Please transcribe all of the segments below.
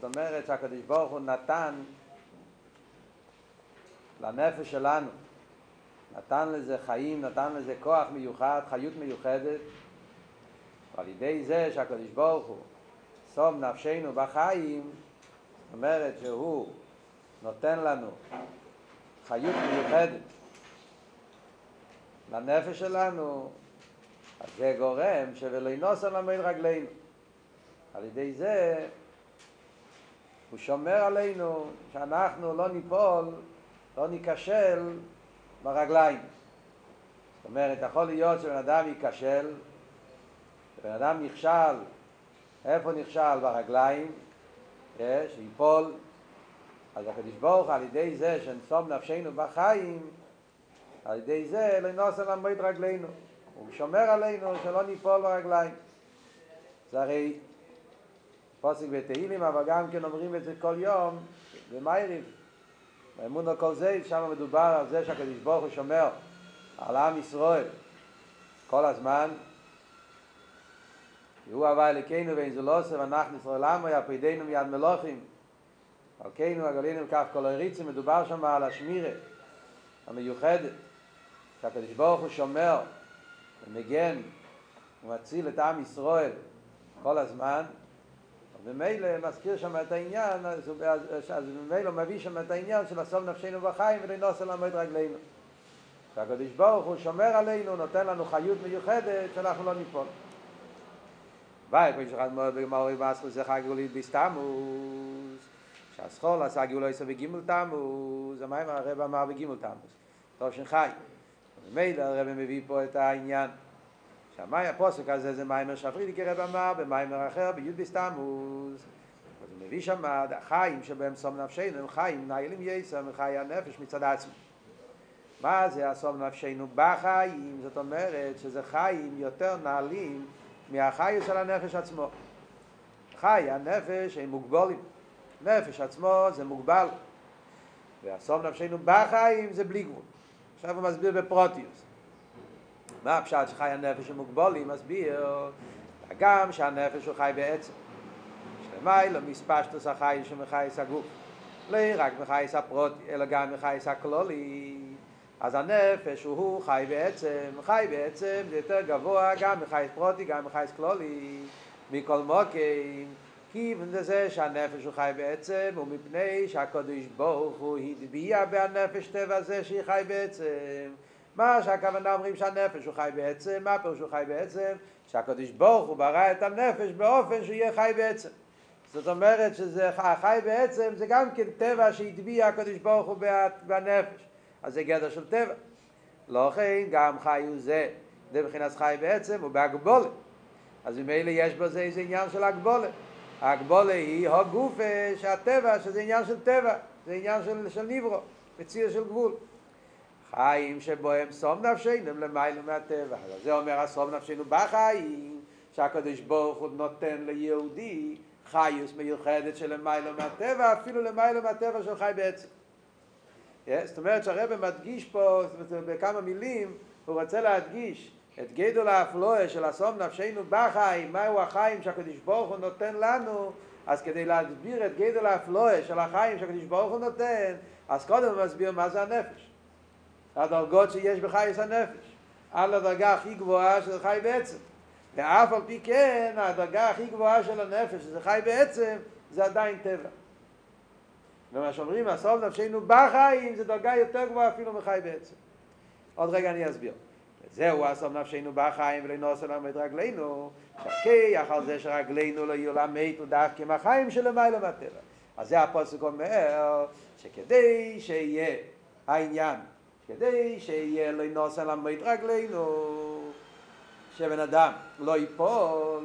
זאת אומרת שהקדוש ברוך הוא נתן לנפש שלנו, נתן לזה חיים, נתן לזה כוח מיוחד, חיות מיוחדת, ועל ידי זה שהקדוש ברוך הוא סום נפשנו בחיים, זאת אומרת שהוא נותן לנו חיות מיוחדת לנפש שלנו, אז זה גורם שבלינוס על עמד רגלינו. על ידי זה הוא שומר עלינו שאנחנו לא ניפול, לא ניכשל ברגליים. זאת אומרת, יכול להיות שבן אדם ייכשל, שבן אדם נכשל, איפה נכשל? ברגליים, שיפול. אז הקדוש ברוך על ידי זה שנסום נפשנו בחיים, על ידי זה לנוס על עמד רגלינו. הוא שומר עלינו שלא ניפול ברגליים. זה הרי פוסק בתהילים, אבל גם כן אומרים את זה כל יום במיירים. באמון על כל זה, שם מדובר על זה שהקדוש ברוך הוא שומר על עם ישראל כל הזמן. והוא הווה אלוקינו ואין זה לא עושה ואנחנו ישראל עמו יפרידנו מיד מלוכים. על הגלינו וכף כל הריצים מדובר שם על השמירה המיוחדת שהקדוש ברוך הוא שומר ומגן ומציל את עם ישראל כל הזמן ומילא מזכיר שם את העניין, אז, אז ממילא מביא שם את העניין של הסוף נפשנו בחיים ולנוס על עמוד רגלינו. שהקדוש ברוך הוא שומר עלינו, נותן לנו חיות מיוחדת שאנחנו לא ניפול. ביי, כמו שאחד מאוד בגמרי מסחו זה חג גאולית בסתמוס, שהסחול עשה גאולו עשר בגימל תמוס, המים הרב אמר בגימל תמוס, טוב שחי. ומילא הרב מביא פה את העניין. שהמאי הפוסק הזה זה מיימר שפרידי כרב אמר במיימר אחר ביוד בסתמוס. אז הוא מביא שם החיים שבהם סום נפשנו הם חיים נעילים יסר מחיי הנפש מצד עצמו. מה זה הסום נפשנו בחיים? זאת אומרת שזה חיים יותר נעלים מהחיים של הנפש עצמו. חי הנפש הם מוגבולים נפש עצמו זה מוגבל. והסום נפשנו בחיים זה בלי גבול. עכשיו הוא מסביר בפרוטיוס מה הפשט שחי הנפש המוגבולי מסביר גם שהנפש הוא חי בעצם. שלמי לא מספשטוס החי שמחייס הגוף? לא רק מחייס הפרוטי אלא גם מחייס הכלולי. אז הנפש הוא חי בעצם חי בעצם זה יותר גבוה גם מחייס פרוטי גם מחייס כלולי. מכל מוקים כיוון זה שהנפש הוא חי בעצם ומפני שהקדוש ברוך הוא הטביע בהנפש טבע זה שהיא חי בעצם מה שהכוונה אומרים שהנפש הוא חי בעצם, מה פירוש הוא חי בעצם? שהקדוש ברוך הוא ברא את הנפש באופן שהוא יהיה חי בעצם. זאת אומרת שזה חי בעצם, זה גם כן טבע שהטביע הקדוש ברוך הוא בנפש. אז זה גדר של טבע. לא כן, גם חי הוא זה, זה מבחינת חי בעצם, הוא בהגבולת. אז ממילא יש בזה איזה עניין של הגבולת. ההגבולה היא הגוף שהטבע, שזה עניין של טבע, זה עניין של, של ניברו, מציר של גבול. חיים שבוהם סום נפשנו למיילו מהטבע. זה אומר הסום נפשנו בחיים, שהקדוש ברוך הוא נותן ליהודי חיוס מיוחדת של למיילו מהטבע, אפילו למיילו מהטבע של חי בעצם. Yeah, זאת אומרת שהרבא מדגיש פה, זאת אומרת, בכמה מילים, הוא רוצה להדגיש את גדול האפלואה של הסום נפשנו בחיים, מהו החיים שהקדוש ברוך הוא נותן לנו, אז כדי להסביר את גדול האפלואה של החיים שהקדוש ברוך הוא נותן, אז קודם הוא מסביר מה זה הנפש. הדרגות שיש בחייס הנפש, על הדרגה הכי גבוהה של חי בעצם. ואף על פי כן, הדרגה הכי גבוהה של הנפש, שזה חי בעצם, זה עדיין טבע. ומה שאומרים, הסוף נפשנו בחיים, זה דרגה יותר גבוהה אפילו מחי בעצם. עוד רגע אני אסביר. זהו הסוף נפשנו בחיים ולנוס עליו את רגלינו, שכיח על זה שרגלינו לא יהיו למתו דווקא מהחיים שלמיילו מהטבע. אז זה הפוסק אומר, שכדי שיהיה העניין כדי שיהיה לו נוס על עמית רגלינו, שבן אדם לא ייפול,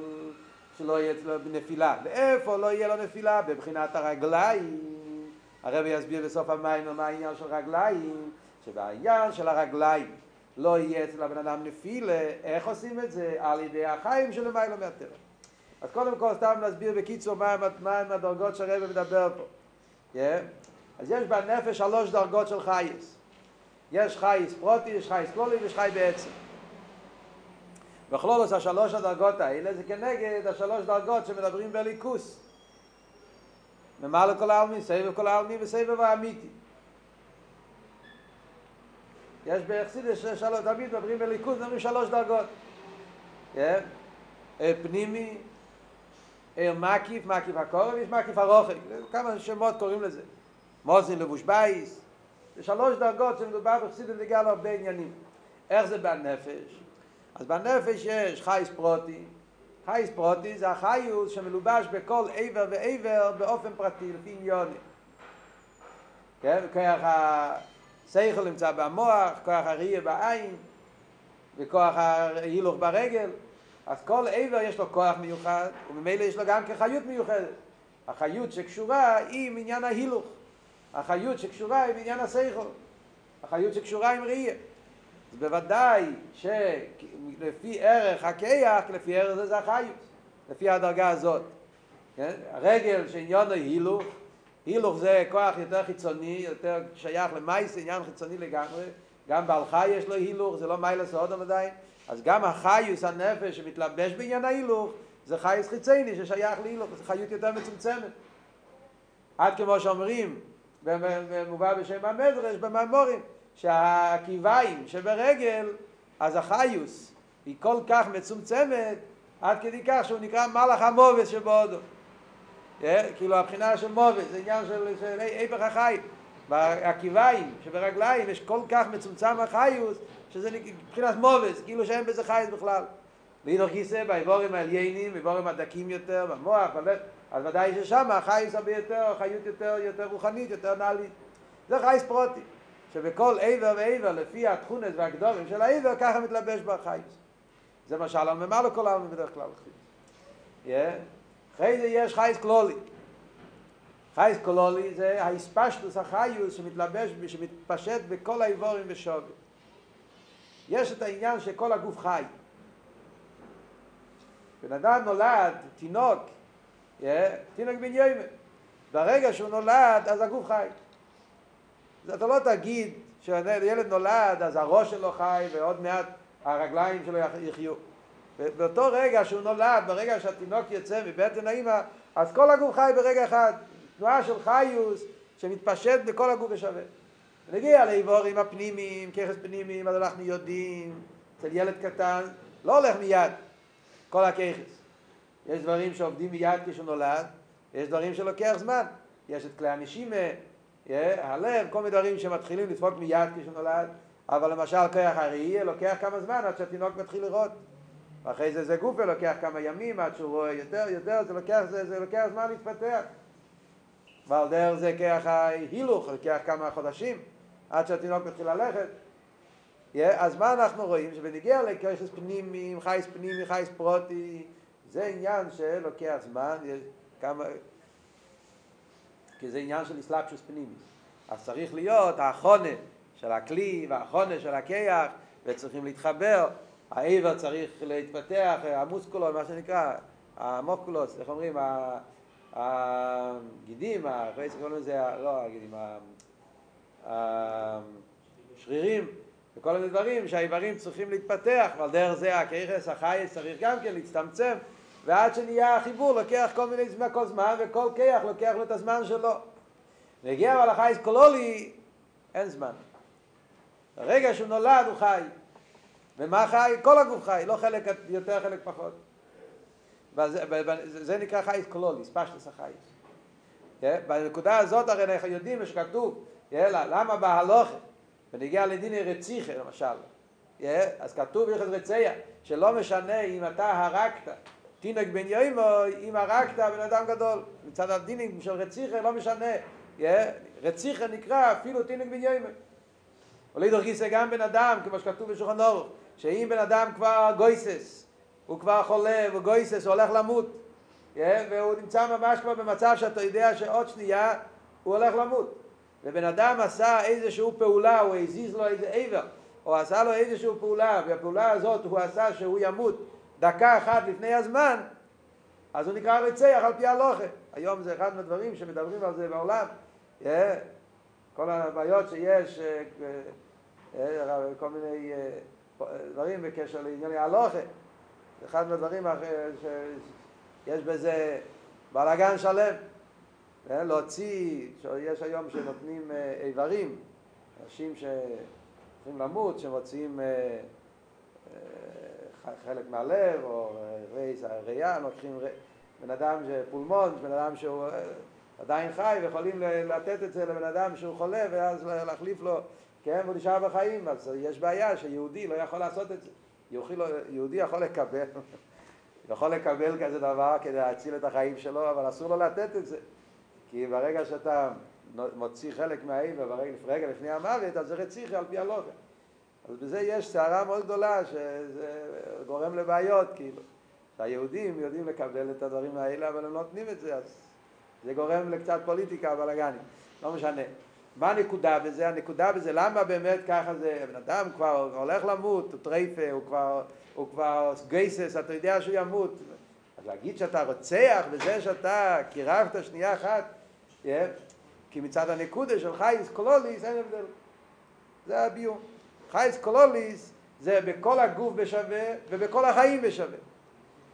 שלא יהיה לו נפילה. לאיפה לא יהיה לו נפילה? בבחינת הרגליים. הרב יסביר בסוף המים מה העניין של רגליים, שבעניין של הרגליים לא יהיה אצל הבן אדם נפילה, איך עושים את זה? על ידי החיים של המים מהטבע. אז קודם כל סתם נסביר בקיצור מה הם הדרגות שהרב מדבר פה. Yeah. אז יש בנפש שלוש דרגות של חייס. יש חייס פרוטי, יש חייס כלולי ויש חי בעצם. בכלולוס השלוש הדרגות האלה זה כנגד השלוש דרגות שמדברים בליכוס. ממלא כל העלמין, סבב כל העלמין וסבב האמיתי. יש באכסידס שלוש, תמיד מדברים בליכוד, מדברים שלוש דרגות. כן? פנימי, עיר מקיף, מקיף הקורב, יש מקיף הרוחק, כמה שמות קוראים לזה. מוזין לבוש בייס, שלוש דרגות שמדובר בחסידות לגל הרבה עניינים. איך זה בנפש? אז בנפש יש חייס פרוטי, חייס פרוטי זה החיוס שמלובש בכל עבר ועבר באופן פרטי, לפי עניוני. כן? כוח השכל נמצא במוח, כוח הראייה בעין, וכוח ההילוך ברגל. אז כל עבר יש לו כוח מיוחד, וממילא יש לו גם כחיות מיוחדת. החיות שקשורה היא מעניין ההילוך. החיות שקשורה היא בעניין השכל. החיות שקשורה עם ראייה. אז בוודאי שלפי ערך הכיח, לפי ערך זה זה החיות. לפי הדרגה הזאת. כן? הרגל שעניון ההילוך, הילוך זה כוח יותר חיצוני, יותר שייך למייס, עניין חיצוני לגמרי. גם בעל חי יש לו הילוך, זה לא מיילס אודם עדיין. אז גם החיוס הנפש שמתלבש בעניין ההילוך, זה חייס חיצייני ששייך להילוך, זה חיות יותר מצומצמת. עד כמו שאומרים, ומובא בשם המדרש, במאמורים, שהקיביים שברגל, אז החיוס היא כל כך מצומצמת, עד כדי כך שהוא נקרא מלאך המובס שבהודו. כאילו הבחינה של מובס, זה עניין של, של איפך החי. בקיביים שברגליים יש כל כך מצומצם החיוס, שזה מבחינת מובס, כאילו שאין בזה חייס בכלל. ואידור כיסא באיבורים העליינים, באיבורים הדקים יותר, במוח, בלב, אז ודאי ששם החייס הרבה יותר, החיות יותר, יותר רוחנית, יותר נעלית. זה חייס פרוטי, שבכל עבר ועבר, לפי התכונס והגדורים של העבר, ככה מתלבש בחייס. זה מה שעל הממה לכל העלמין בדרך כלל. אחרי זה יש חייס כלולי. חייס כלולי זה ההספשטוס החיוס שמתלבש, שמתפשט בכל האיבורים ושווי. יש את העניין שכל הגוף חי. בן אדם נולד, תינוק, תינוק בן יוימה. ברגע שהוא נולד, אז הגוף חי. אתה לא תגיד שילד נולד, אז הראש שלו חי, ועוד מעט הרגליים שלו יחיו. באותו רגע שהוא נולד, ברגע שהתינוק יוצא מבטן האמא, אז כל הגוף חי ברגע אחד. תנועה של חיוס שמתפשט בכל הגוף השווה. נגיע לאיבורים הפנימיים, ככס פנימיים, אז אנחנו יודעים, אצל ילד קטן, לא הולך מיד, כל הככס. יש דברים שעובדים מיד כשהוא נולד, יש דברים שלוקח זמן. יש את כלי הנשימה, הלב, כל מיני דברים שמתחילים לדפוק מיד כשהוא נולד, אבל למשל כוח הראייה לוקח כמה זמן עד שהתינוק מתחיל לראות. ואחרי זה זה גופה לוקח כמה ימים עד שהוא רואה יותר, יותר, זה לוקח, זה, זה לוקח זמן להתפתח. ועל דרך זה כוח ההילוך, לוקח כמה חודשים. עד שהתינוק מתחיל ללכת. אז מה אנחנו רואים? שבנגיע לכרשס פנימי, חייס פנימי, חייס פרוטי, זה עניין שלוקח זמן, כמה... כי זה עניין של אסלאפשוס פנימי. אז צריך להיות האחונה של הכלי והאחונה של הכיח, וצריכים להתחבר. העבר צריך להתפתח, המוסקולו, מה שנקרא, המוקולוס, איך אומרים, הגידים, זה קוראים לזה, לא הגידים, השרירים וכל מיני דברים שהאיברים צריכים להתפתח ועל דרך זה הכיכס החייס צריך גם כן להצטמצם ועד שנהיה החיבור לוקח כל מיני זמן, כל זמן וכל כיח לוקח לו את הזמן שלו. והגיע אבל החייס קולולי אין זמן. הרגע שהוא נולד הוא חי. ומה חי? כל הגוף חי, לא חלק יותר חלק פחות. וזה נקרא חייס קולולי, ספשטס החייס בנקודה הזאת הרי אנחנו יודעים שכתוב יאללה, למה בהלוכה, ונגיע לדיני רציחה למשל, אז כתוב הלכת רצייה, שלא משנה אם אתה הרגת תינוק בן יוימו, אם הרגת בן אדם גדול, מצד הדינים של רציחה לא משנה, רציחה נקרא אפילו תינוק בן יוימו. אולי דורגיסה גם בן אדם, כמו שכתוב בשולחן אורך, שאם בן אדם כבר גויסס, הוא כבר חולה וגויסס, הוא הולך למות, והוא נמצא ממש כבר במצב שאתה יודע שעוד שנייה הוא הולך למות. ובן אדם עשה איזושהי פעולה, הוא הזיז לו איזה עבר, או עשה לו איזושהי פעולה, והפעולה הזאת הוא עשה שהוא ימות דקה אחת לפני הזמן, אז הוא נקרא רצח על פי הלוכה. היום זה אחד מהדברים שמדברים על זה בעולם. Yeah. כל הבעיות שיש, uh, uh, כל מיני דברים בקשר לענייני הלוכה. אחד מהדברים שיש בזה בלאגן שלם. להוציא, יש היום שנותנים איברים, אנשים שצריכים למות, שמוציאים חלק מהלב, או ראייה, לוקחים בן אדם שפולמון, בן אדם שהוא עדיין חי, ויכולים לתת את זה לבן אדם שהוא חולה, ואז להחליף לו, כן, והוא נשאר בחיים, אז יש בעיה שיהודי לא יכול לעשות את זה. יהודי יכול לקבל, יכול לקבל כזה דבר כדי להציל את החיים שלו, אבל אסור לו לתת את זה. כי ברגע שאתה מוציא חלק מהאיבר, רגע לפני המוות, אז זה רציחי על פי הלוחם. אז בזה יש סערה מאוד גדולה שזה גורם לבעיות, כאילו. שהיהודים יודעים לקבל את הדברים האלה, אבל הם לא נותנים את זה, אז זה גורם לקצת פוליטיקה, בלאגנים. לא משנה. מה הנקודה בזה? הנקודה בזה, למה באמת ככה זה, בן אדם כבר הולך למות, הוא טרייפה, הוא כבר, הוא כבר גייסס, אתה יודע שהוא ימות. אז להגיד שאתה רוצח בזה שאתה קירבת שנייה אחת, yeah, כי מצד הנקודה של חייס קולוליס אין הבדל. זה הביום. חייס קולוליס זה בכל הגוף בשווה ובכל החיים בשווה.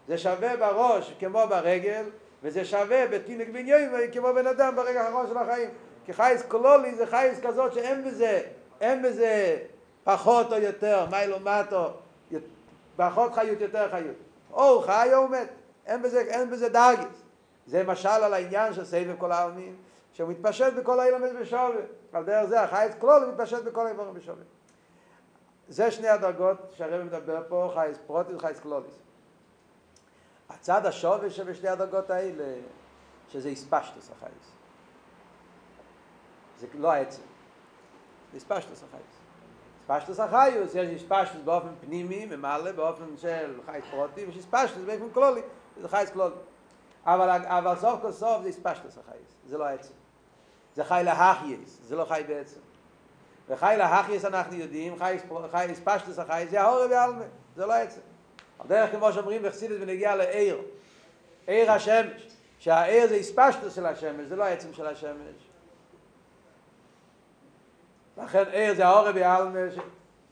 זה שווה בראש כמו ברגל, וזה שווה בתינק בניון כמו בן אדם ברגע האחרון של החיים. כי חייס קולולי זה חייס כזאת שאין בזה, אין בזה פחות או יותר, מיילו מטו, פחות חיות, יותר חיות. או חי או מת, אין בזה, אין בזה דרגס. זה משל על העניין של סבב כל העלמין, שהוא מתפשט בכל האילמס בשווה. על דרך זה החייס קלולי מתפשט בכל האילמס בשווה. זה שני הדרגות שהרב מדבר פה, חייס פרוטיס וחייס קלוליס. הצד השווה שבשתי הדרגות האלה, שזה הספשטוס החייס. זה לא העצם. זה הספשטוס החייס. הספשטוס החיוס, יש הספשטוס באופן פנימי, ממלא, באופן של חייס פרוטי, ויש הספשטוס באופן כלולי, זה חייס כלולי. אבל, אבל סוף כל סוף זה הספשטוס החייס, זה לא העצם. זה חי להחייס, זה לא חי בעצם. וחי להחייס אנחנו יודעים, חי, חי הספשטוס החייס, זה ההורי ועלמה, זה לא העצם. על דרך כמו שאומרים בחסידס ונגיע לעיר, עיר השמש, שהעיר זה הספשטוס של השמש, זה לא העצם של השמש. לכן עיר זה האור בעלמה,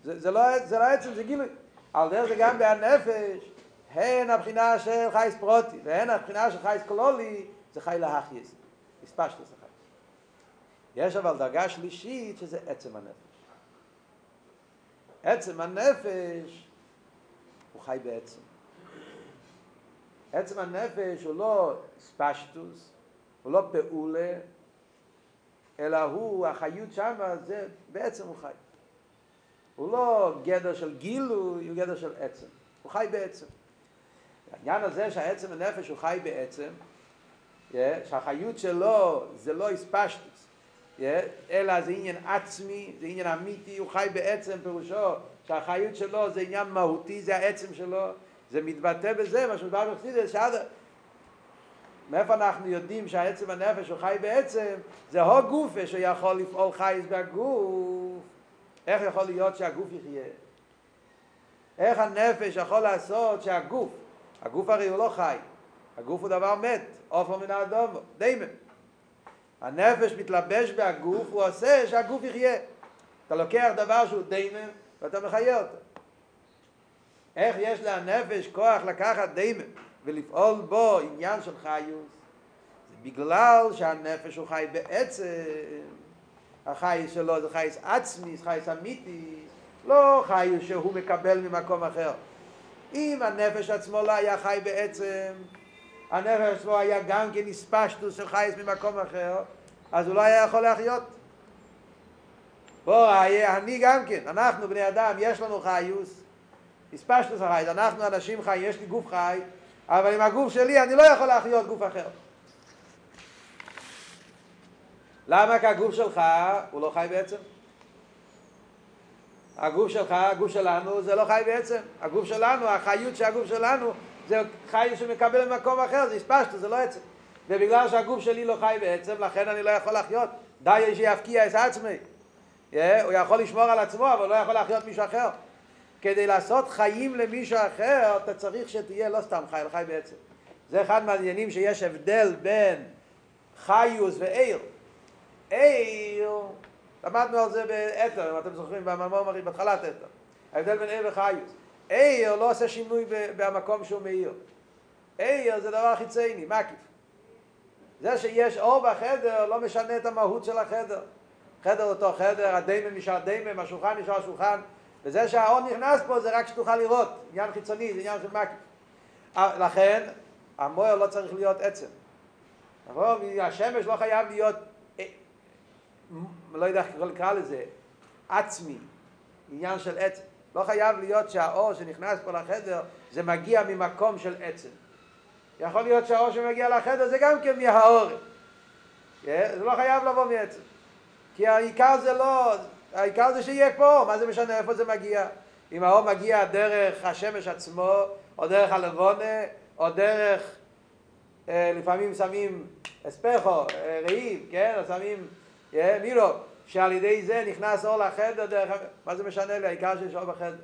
זה, זה, לא, זה לא עצם, זה גילוי. על דרך זה גם בהנפש, הן הבחינה של חייס פרוטי, והן הבחינה של חייס קולולי, זה חי להחייס, הספשטוס החייס. יש אבל דרגה שלישית שזה עצם הנפש. עצם הנפש הוא חי בעצם. עצם הנפש הוא לא ספשטוס, הוא לא פעולה, אלא הוא, החיות שם, זה בעצם הוא חי. הוא לא גדר של גילוי, הוא גדר של עצם. הוא חי בעצם. העניין הזה שהעצם הנפש הוא חי בעצם, שהחיות שלו זה לא הספשטוס, אלא זה עניין עצמי, זה עניין אמיתי, הוא חי בעצם פירושו שהחיות שלו זה עניין מהותי, זה העצם שלו, זה מתבטא בזה, מה שמדבר בחסידס, שעד מאיפה אנחנו יודעים שהעצם הנפש הוא חי בעצם? זה הו גופה שיכול לפעול חייס בגוף. איך יכול להיות שהגוף יחיה? איך הנפש יכול לעשות שהגוף, הגוף הרי הוא לא חי, הגוף הוא דבר מת, עופר מן האדום, דיימן. הנפש מתלבש בהגוף, הוא עושה שהגוף יחיה. אתה לוקח דבר שהוא דיימן ואתה מחיה אותו. איך יש לנפש כוח לקחת דיימן? ולפעול בו עניין של חיוס, זה בגלל שהנפש הוא חי בעצם, החייס שלו זה חייס עצמי, זה חייס אמיתי, לא חייס שהוא מקבל ממקום אחר. אם הנפש עצמו לא היה חי בעצם, הנפש עצמו היה גם כן הספשטוס של חייס ממקום אחר, אז הוא לא היה יכול להחיות. בוא, אני גם כן, אנחנו בני אדם, יש לנו חיוס, הספשטוס החייס, אנחנו אנשים חיים, יש לי גוף חי, אבל עם הגוף שלי אני לא יכול להחיות גוף אחר. למה? כי הגוף שלך הוא לא חי בעצם. הגוף שלך, הגוף שלנו, זה לא חי בעצם. הגוף שלנו, החיות של הגוף שלנו, זה חי שמקבל במקום אחר, זה הספשטו, זה לא עצם. ובגלל שהגוף שלי לא חי בעצם, לכן אני לא יכול לחיות. די שיפקיע את עצמי. Yeah, הוא יכול לשמור על עצמו, אבל לא יכול להחיות מישהו אחר. כדי לעשות חיים למישהו אחר, אתה צריך שתהיה לא סתם חי, אלא חי בעצם. זה אחד מהעניינים שיש הבדל בין חיוס ועיר. עיר, למדנו על זה באתר, אם אתם זוכרים, במאמר בהתחלת אתר. ההבדל בין עיר וחיוס. עיר לא עושה שינוי במקום שהוא מאיר. עיר זה דבר חיצייני, מקיף. זה שיש אור בחדר לא משנה את המהות של החדר. חדר אותו חדר, הדיימן נשאר דיימן, השולחן נשאר שולחן, וזה שהאור נכנס פה זה רק שתוכל לראות, עניין חיצוני, זה עניין של מקיף. לכן, המויר לא צריך להיות עצם. נכון? השמש לא חייב להיות, אה, לא יודע איך לקרוא לזה, עצמי, עניין של עצם. לא חייב להיות שהאור שנכנס פה לחדר זה מגיע ממקום של עצם. יכול להיות שהאור שמגיע לחדר זה גם כן מהאור. זה לא חייב לבוא מעצם. כי העיקר זה לא, העיקר זה שיהיה פה, מה זה משנה איפה זה מגיע? אם האור מגיע דרך השמש עצמו, או דרך הלבונה, או דרך, אה, לפעמים שמים אספחו, אה, רהיב, כן? או שמים אה, מירו, שעל ידי זה נכנס אור לחדר דרך, מה זה משנה לי? העיקר שיש אור בחדר.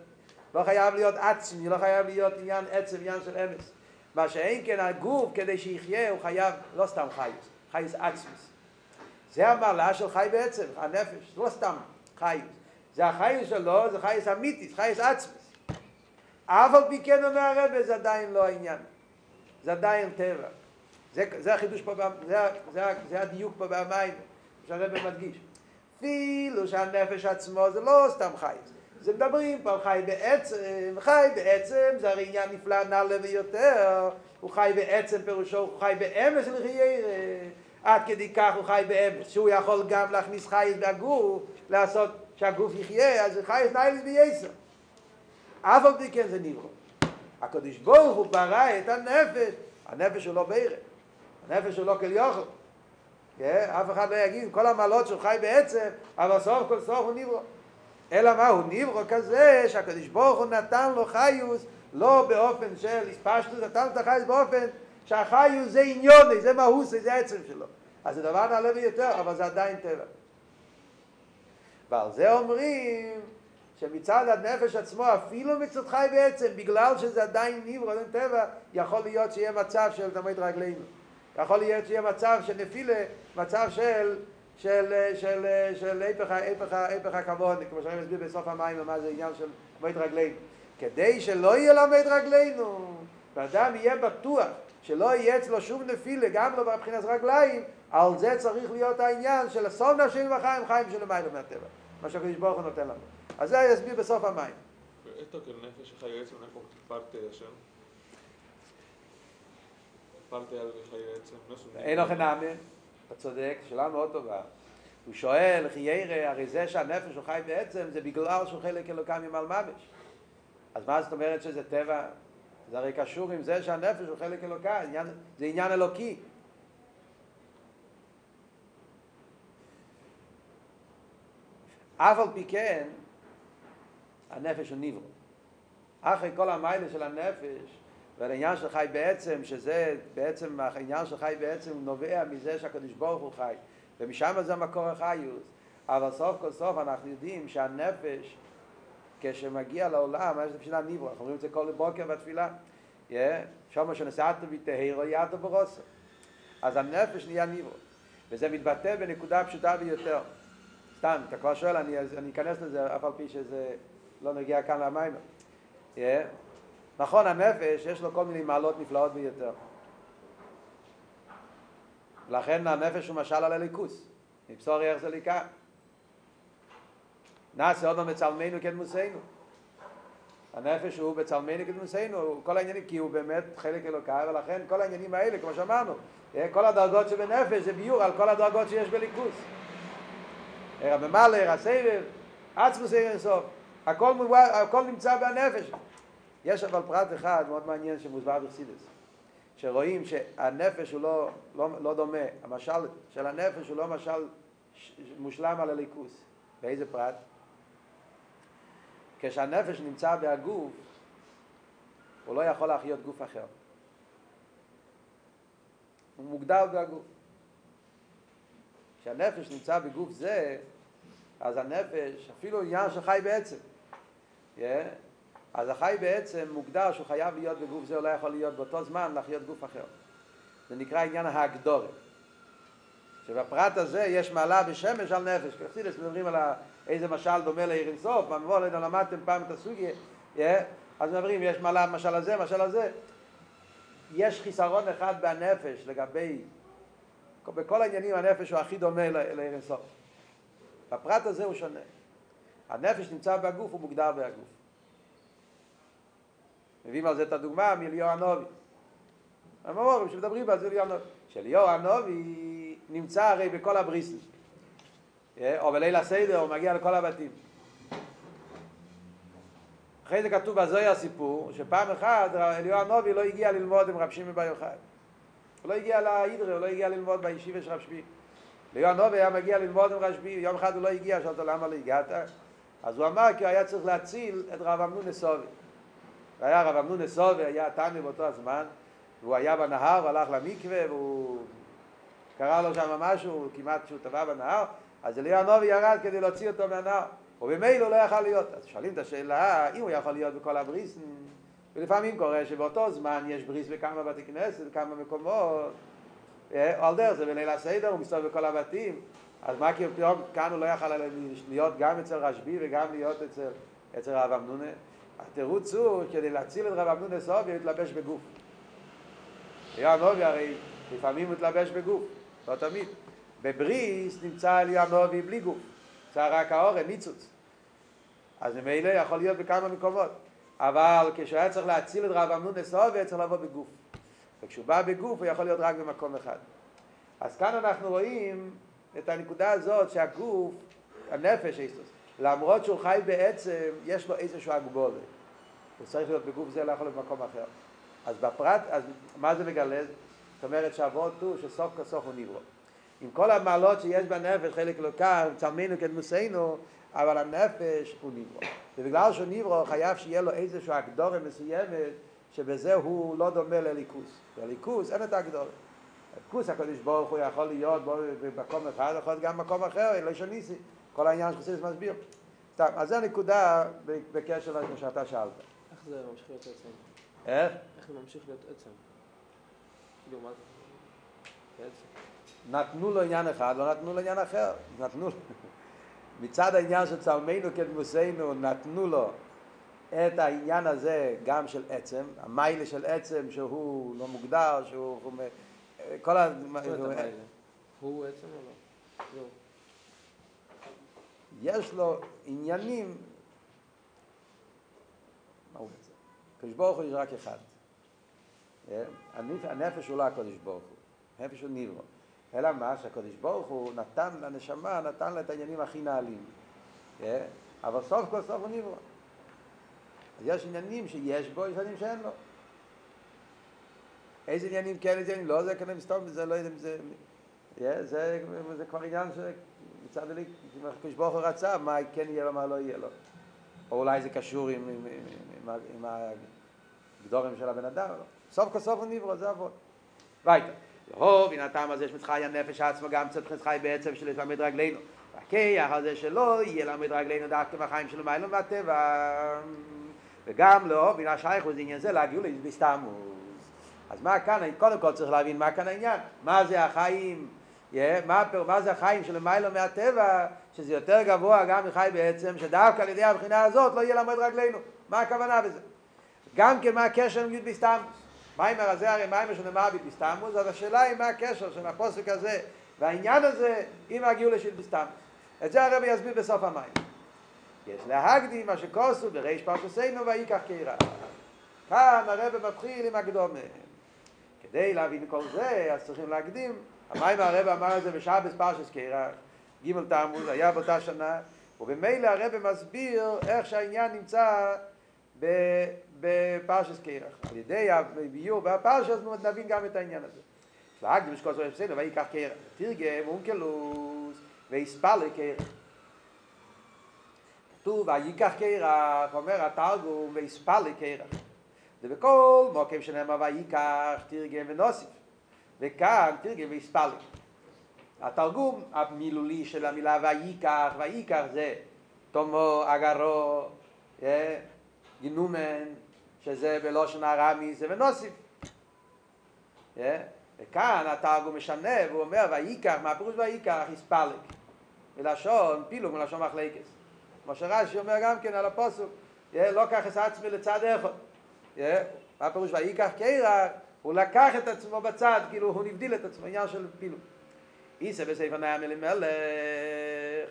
לא חייב להיות עצמי, לא חייב להיות עניין עצם, עניין של אמס. מה שאין כן הגוף, כדי שיחיה, הוא חייב, לא סתם חייס, חייס עצמוס. זה המעלה של חי בעצם, הנפש, לא סתם חייס. זה החייס שלו, זה חייס אמיתי, חייס עצמוס. אף על פי כן אומר הרבה, זה עדיין לא העניין. זה עדיין טבע. זה, זה החידוש פה, זה, זה, זה הדיוק פה במים, שהרבא מדגיש. אפילו שהנפש עצמו זה לא סתם חייס. זה מדברים פה חי בעצם, חי בעצם זה הרי עניין נפלא נעלה ויותר, הוא חי בעצם פירושו, הוא חי באמס לחיירה, עד כדי כך הוא חי באמס, שהוא יכול גם להכניס חייס בגוף, לעשות שהגוף יחיה, אז חייס נעלה וייסר. אף על פי כן זה נברא. הקדוש ברוך הוא ברא את הנפש, הנפש הוא לא בירה, הנפש הוא לא כל יוכל. אף אחד לא יגיד, כל המעלות שהוא חי בעצם, אבל סוף כל סוף הוא נברא. אלא מה, הוא נברא כזה שהקדוש ברוך הוא נתן לו חיוס לא באופן של הספשטות, נתן לו את החיוס באופן שהחיוס זה עניוני, זה מהוס, זה העצם שלו. אז זה דבר נעלה ביותר, אבל זה עדיין טבע. ועל זה אומרים שמצד הנפש עצמו, אפילו מצד חי בעצם, בגלל שזה עדיין נברא, עדיין טבע, יכול להיות שיהיה מצב של תמיד רגלינו. יכול להיות שיהיה מצב של נפילה, מצב של של של של היפך הכבוד כמו שאני מסביר בסוף המים מה זה עניין של מית רגלינו. כדי שלא יהיה למד רגלינו ואדם יהיה בטוח שלא יהיה אצלו שום נפילה גם לא מבחינת רגליים על זה צריך להיות העניין של הסום נשאים וחיים חיים של המים מהטבע. מה שהקדוש ברוך הוא נותן לנו. אז זה יסביר בסוף המים. ואיתו כנפש חי עצם נפו פרטי השם פרטי על חיי עצם אין לכם נאמר אתה צודק, שאלה מאוד טובה. הוא שואל, חיירה, הרי זה שהנפש הוא חי בעצם, זה בגלל שהוא חלק אלוקם עם ממש. אז מה זאת אומרת שזה טבע? זה הרי קשור עם זה שהנפש הוא חלק אלוקה, זה עניין אלוקי. אף על פי כן, הנפש הוא נברא. אחרי כל המיילה של הנפש, והעניין של חי בעצם, שזה בעצם, העניין של חי בעצם נובע מזה שהקדוש ברוך הוא חי, ומשם זה מקור החיוס. אבל סוף כל סוף אנחנו יודעים שהנפש, כשמגיע לעולם, יש בשבילה ניברו, אנחנו אומרים את זה כל בוקר בתפילה, שמה שנסעתו בתהירו יעתו ברוסו. אז הנפש נהיה ניברו, וזה מתבטא בנקודה פשוטה ביותר. סתם, אתה כבר שואל, אני, אני אכנס לזה אף על פי שזה לא נגיע כאן למים. Yeah. נכון, הנפש יש לו כל מיני מעלות נפלאות ביותר. לכן הנפש הוא משל על הליכוס. מבשור איך זה ליקה. נעשה עוד מצלמנו כדמוסנו. הנפש הוא בצלמנו כדמוסנו, כל העניינים, כי הוא באמת חלק אלוקאי, ולכן כל העניינים האלה, כמו שאמרנו, כל הדרגות שבנפש זה ביור על כל הדרגות שיש בליכוס. רבי מלר, הסבב, עצמוס אין סוף. הכל, הכל נמצא בנפש. יש אבל פרט אחד מאוד מעניין שמוסבר בחסידס, שרואים שהנפש הוא לא, לא, לא דומה, המשל של הנפש הוא לא משל מושלם על הליכוס. באיזה פרט? כשהנפש נמצא בהגוף, הוא לא יכול להחיות גוף אחר. הוא מוגדר בהגוף. כשהנפש נמצא בגוף זה, אז הנפש, אפילו עניין שחי בעצם, yeah, אז החי בעצם מוגדר שהוא חייב להיות בגוף זה, הוא לא יכול להיות באותו זמן לחיות גוף אחר. זה נקרא עניין ההגדורת. שבפרט הזה יש מעלה בשמש על נפש. כחסידס מדברים על איזה משל דומה לעיר אינסוף, במבוא, לא למדתם פעם את הסוגיה, אז מדברים, יש מעלה משל הזה, משל הזה. יש חיסרון אחד בנפש לגבי בכל העניינים הנפש הוא הכי דומה לאירסוף. בפרט הזה הוא שונה. הנפש נמצא בגוף, הוא מוגדר בהגוף. מביאים על זה את הדוגמה מאליהו הנובי. המורים שמדברים על זה אליהו הנובי. שאליהו הנובי נמצא הרי בכל הבריסים. או בליל הסדר הוא מגיע לכל הבתים. אחרי זה כתוב בזוהי הסיפור, שפעם אחת אליהו הנובי לא הגיע ללמוד עם רב שמעון בר יוחאי. הוא לא הגיע להידרה, הוא לא הגיע ללמוד בישיבה של רב שמי. אליהו הנובי היה מגיע ללמוד עם רב שמי, יום אחד הוא לא הגיע, שאלת למה לא הגעת? אז הוא אמר כי הוא היה צריך להציל את רב אמנון נסובי. והיה רב אמנון נסובי, היה תנא באותו הזמן, והוא היה בנהר, והלך למקווה, והוא קרה לו שם משהו, כמעט שהוא טבע בנהר, אז אליהו הנובי ירד כדי להוציא אותו מהנהר. ובמילא הוא לא יכל להיות. אז שואלים את השאלה, אם הוא יכול להיות בכל הבריסן, ולפעמים קורה שבאותו זמן יש בריס בכמה בתי כנסת, בכמה מקומות, או על דרך זה בליל הסדר, הוא מסתובב בכל הבתים, אז מה כי פתאום כאן הוא לא יכל להיות גם אצל רשב"י וגם להיות אצל, אצל רב אמנונה? התירוץ הוא כדי להציל את רב אמנונה סובי, הוא התלבש בגוף. אליהו הנובי הרי לפעמים הוא התלבש בגוף, לא תמיד. בבריס נמצא אליהו הנובי בלי גוף, נמצא רק האורן, ניצוץ. אז ממילא יכול להיות בכמה מקומות. אבל כשהוא היה צריך להציל את רב אמנון נסובי, היה צריך לבוא בגוף. וכשהוא בא בגוף, הוא יכול להיות רק במקום אחד. אז כאן אנחנו רואים את הנקודה הזאת שהגוף, הנפש, למרות שהוא חי בעצם, יש לו איזשהו הגבולת. הוא צריך להיות בגוף זה, לא יכול להיות במקום אחר. אז בפרט, אז מה זה מגלה? זאת אומרת שהאבות הוא שסוף כסוף הוא נברא. עם כל המעלות שיש בנפש, חלק לא כאן, צלמנו כדמוסנו, אבל הנפש הוא נברא. ובגלל שהוא נברא חייב שיהיה לו איזושהי הגדורה מסוימת שבזה הוא לא דומה לליכוס. לליכוס אין את ההגדורה. ליכוס הקדוש ברוך הוא יכול להיות במקום אחד, יכול להיות גם במקום אחר, לא שוניסי. כל העניין שחסידס מסביר. סתם, אז זו הנקודה בקשר למה שאתה שאלת. איך זה ממשיך להיות עצם? איך? איך זה ממשיך להיות עצם? כאילו, מה זה? נתנו לו עניין אחד, לא נתנו לו עניין אחר. נתנו לו. מצד העניין של צלמנו כדמוסנו נתנו לו את העניין הזה גם של עצם, המיילה של עצם שהוא לא מוגדר, שהוא... הוא, כל ה... הוא עצם או לא? יש לו עניינים, מה הוא בעצם? הקדוש ברוך הוא יש רק אחד. הנפש הוא לא הקדוש ברוך הוא, הנפש הוא נברא. אלא מה? שהקדוש ברוך הוא נתן לנשמה, נתן לה את העניינים הכי נעלים. אבל סוף כל סוף הוא נברא. אז יש עניינים שיש בו, יש עניינים שאין לו. איזה עניינים כן, איזה עניינים לא, זה כנראה מסתובב, זה לא יודע אם זה... זה, זה, כבר עניין שמצד אלי, אם הקדוש ברוך הוא רצה, מה כן יהיה לו, מה לא יהיה לו. או אולי זה קשור עם, עם, עם, עם, עם הגדורים של הבן אדם, לא. סוף כל סוף הוא נברא, זה עבוד. weiter. הו, מן הטעם הזה שמצחי הנפש עצמו גם צדחת חי בעצם של למד רגלינו. והכיח הזה שלא יהיה למד רגלינו דווקא בחיים שלו מיילא מהטבע. וגם לא, מן השייך הוא עניין זה להגיעו להסתעמוס. אז מה כאן, קודם כל צריך להבין מה כאן העניין. מה זה החיים, מה, מה זה החיים של מיילא מהטבע, שזה יותר גבוה גם מחי בעצם, שדווקא על ידי הבחינה הזאת לא יהיה למד רגלינו. מה הכוונה בזה? גם כן מה הקשר עם י' בסתמוס. מיימר הזה הרי מיימר שנאמר בביסתמוס, אז השאלה היא מה הקשר של הפוסק הזה והעניין הזה עם הגאולה של ביסתמוס. את זה הרבי יסביר בסוף המים. יש להקדים מה שכוסו בריש פרקוסינו ויקח קירה. כאן הרבי מתחיל עם הקדומה. כדי להבין כל זה, אז צריכים להקדים. המים הרבי אמר את זה בשעה בספרשס קירה, ג' תמוז, היה באותה שנה, ובמילא הרבי מסביר איך שהעניין נמצא בפרשס קרח. על ידי הביור בפרשס נבין גם את העניין הזה. והקדים שכל זאת בסדר, ויקח קרח. תרגם אונקלוס ויספל קרח. כתוב ויקח קרח, אומר התרגום ויספל קרח. זה בכל מוקם שנאמר ויקח תרגם ונוסיף. וכאן תרגם ויספל. התרגום המילולי של המילה ויקח, ויקח זה תומו, אגרו, גינומן, שזה בלושן הרמי, זה ונוסיף. וכאן התרגום משנה, והוא אומר, ויקח, מה הפירוש ויקח? יספלק. מלשון פילוג, מלשון מחלקס. כמו שרש"י אומר גם כן על הפוסוק, לא קח את עצמי לצד אחד. מה הפירוש ויקח קרח? הוא לקח את עצמו בצד, כאילו הוא נבדיל את עצמו, עניין של פילוג. איסה בספר נעם אלימלך,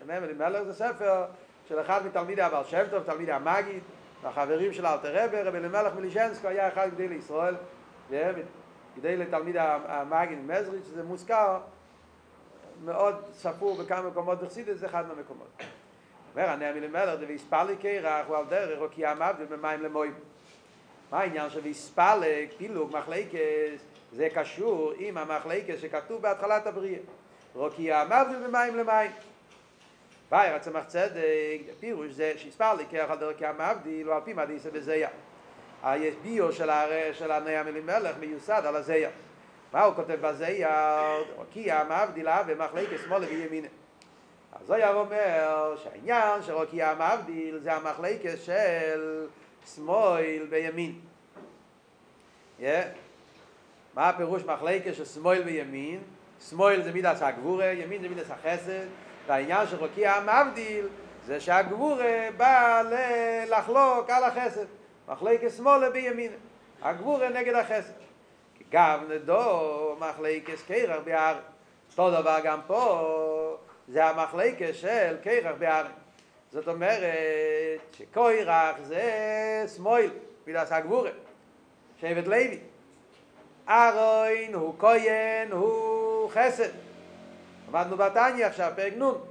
נעם אלימלך זה ספר של אחד מתלמידי הבעל שם טוב, תלמידי המגיד, והחברים של אלתר רבי, רבי אלימלך מלישנסקו היה אחד גדי לישראל, גדי לתלמיד המגיד ממזריץ', שזה מוזכר מאוד ספור בכמה מקומות בחסידס, זה אחד מהמקומות. אומר הנעם אלימלך, זה ויספלי קרח, הוא על דרך, או כי המבדיל במים למוים. מה העניין של ויספלק, פילוג, מחלקס, זה קשור עם המחלקס שכתוב בהתחלת הבריאה. רוקייה מבדיל במים למים. בייר הצמח צדק, פירוש זה שיספלק כרך על דרכי המבדיל, או על פי מדיסה בזיה. יש ביו של. של הנעם אלימלך מיוסד על הזיה. מה הוא כותב בזיה? רוקייה מבדיל במחלקס שמאלה וימינה. אז זויר אומר שהעניין של רוקייה מבדיל זה המחלקס של שמאל בימין. Yeah. מה הפירוש מחלקה של שמאל וימין? שמאל זה מידס הגבורה, ימין זה מידס החסד, והעניין של רוקיע המבדיל זה שהגבורה בא לחלוק על החסד. מחלקה שמאל בימין. הגבורה נגד החסד. גם נדו מחלקה קרח בארץ. אותו דבר גם פה, זה המחלקה של קרח בארץ. זאת אומרת שקוירח זה שמאל, מידס הגבורה, שבט לוי. ארוין הוא כהן הוא חסד. למדנו בתניא עכשיו, פרק נון.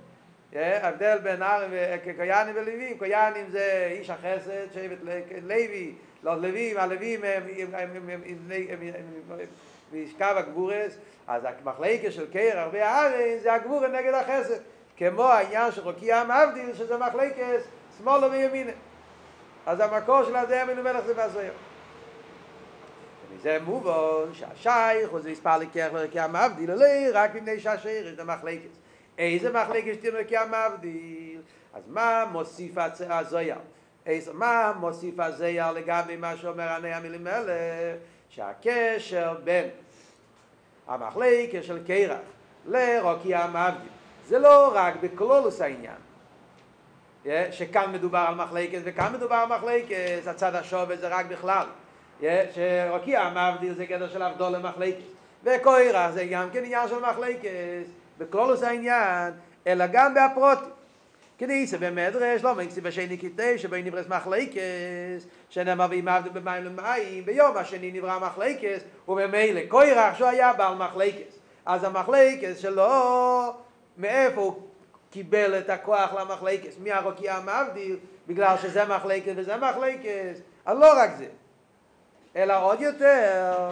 ההבדל בין ארם וכקויאנים ולווים, קויאנים זה איש החסד, שבט לוי, לא לווים, הלווים הם משכב הגבורס, אז המחלקה של קרח והארן זה הגבורה נגד החסד. כמו העניין של רוקיע מבדיל, שזה מחלקת שמאלה וימינה. אז המקור של הזה המלומלך זה בהזויר. ומזה מובן שהשייך הוא זה יספר לקח לרוקיע מבדיל, לא רק מפני שהשייך יש מחלקת. איזה מחלקת שתהיה לרוקיע מבדיל? אז מה מוסיף הזויר? מה מוסיף הזויר לגבי מה שאומר עני המלומלך? שהקשר בין המחלקת של קרח לרוקיע מבדיל זה לא רק בקלולוס העניין, שכאן מדובר על מחלקת וכאן מדובר על מחלקת, הצד השווה זה רק בכלל, שרוקיע מבדיל זה גדר של אבדול למחלקת, וקוירה זה גם כן עניין של מחלקת, בקלולוס העניין, אלא גם בהפרוטים. כדי שבמדרש לא מקצי בשני כיתה שבין נברס מחלקס שנאמר ואם עבדו במים למים ביום השני נברא מחלקס וממילא קוירח שהוא היה בעל מחלקס אז המחלקס שלו מאיפה הוא קיבל את הכוח למחלקס, מי הרוקיע המבדיל, בגלל שזה מחלקס וזה מחלקס, אז לא רק זה, אלא עוד יותר,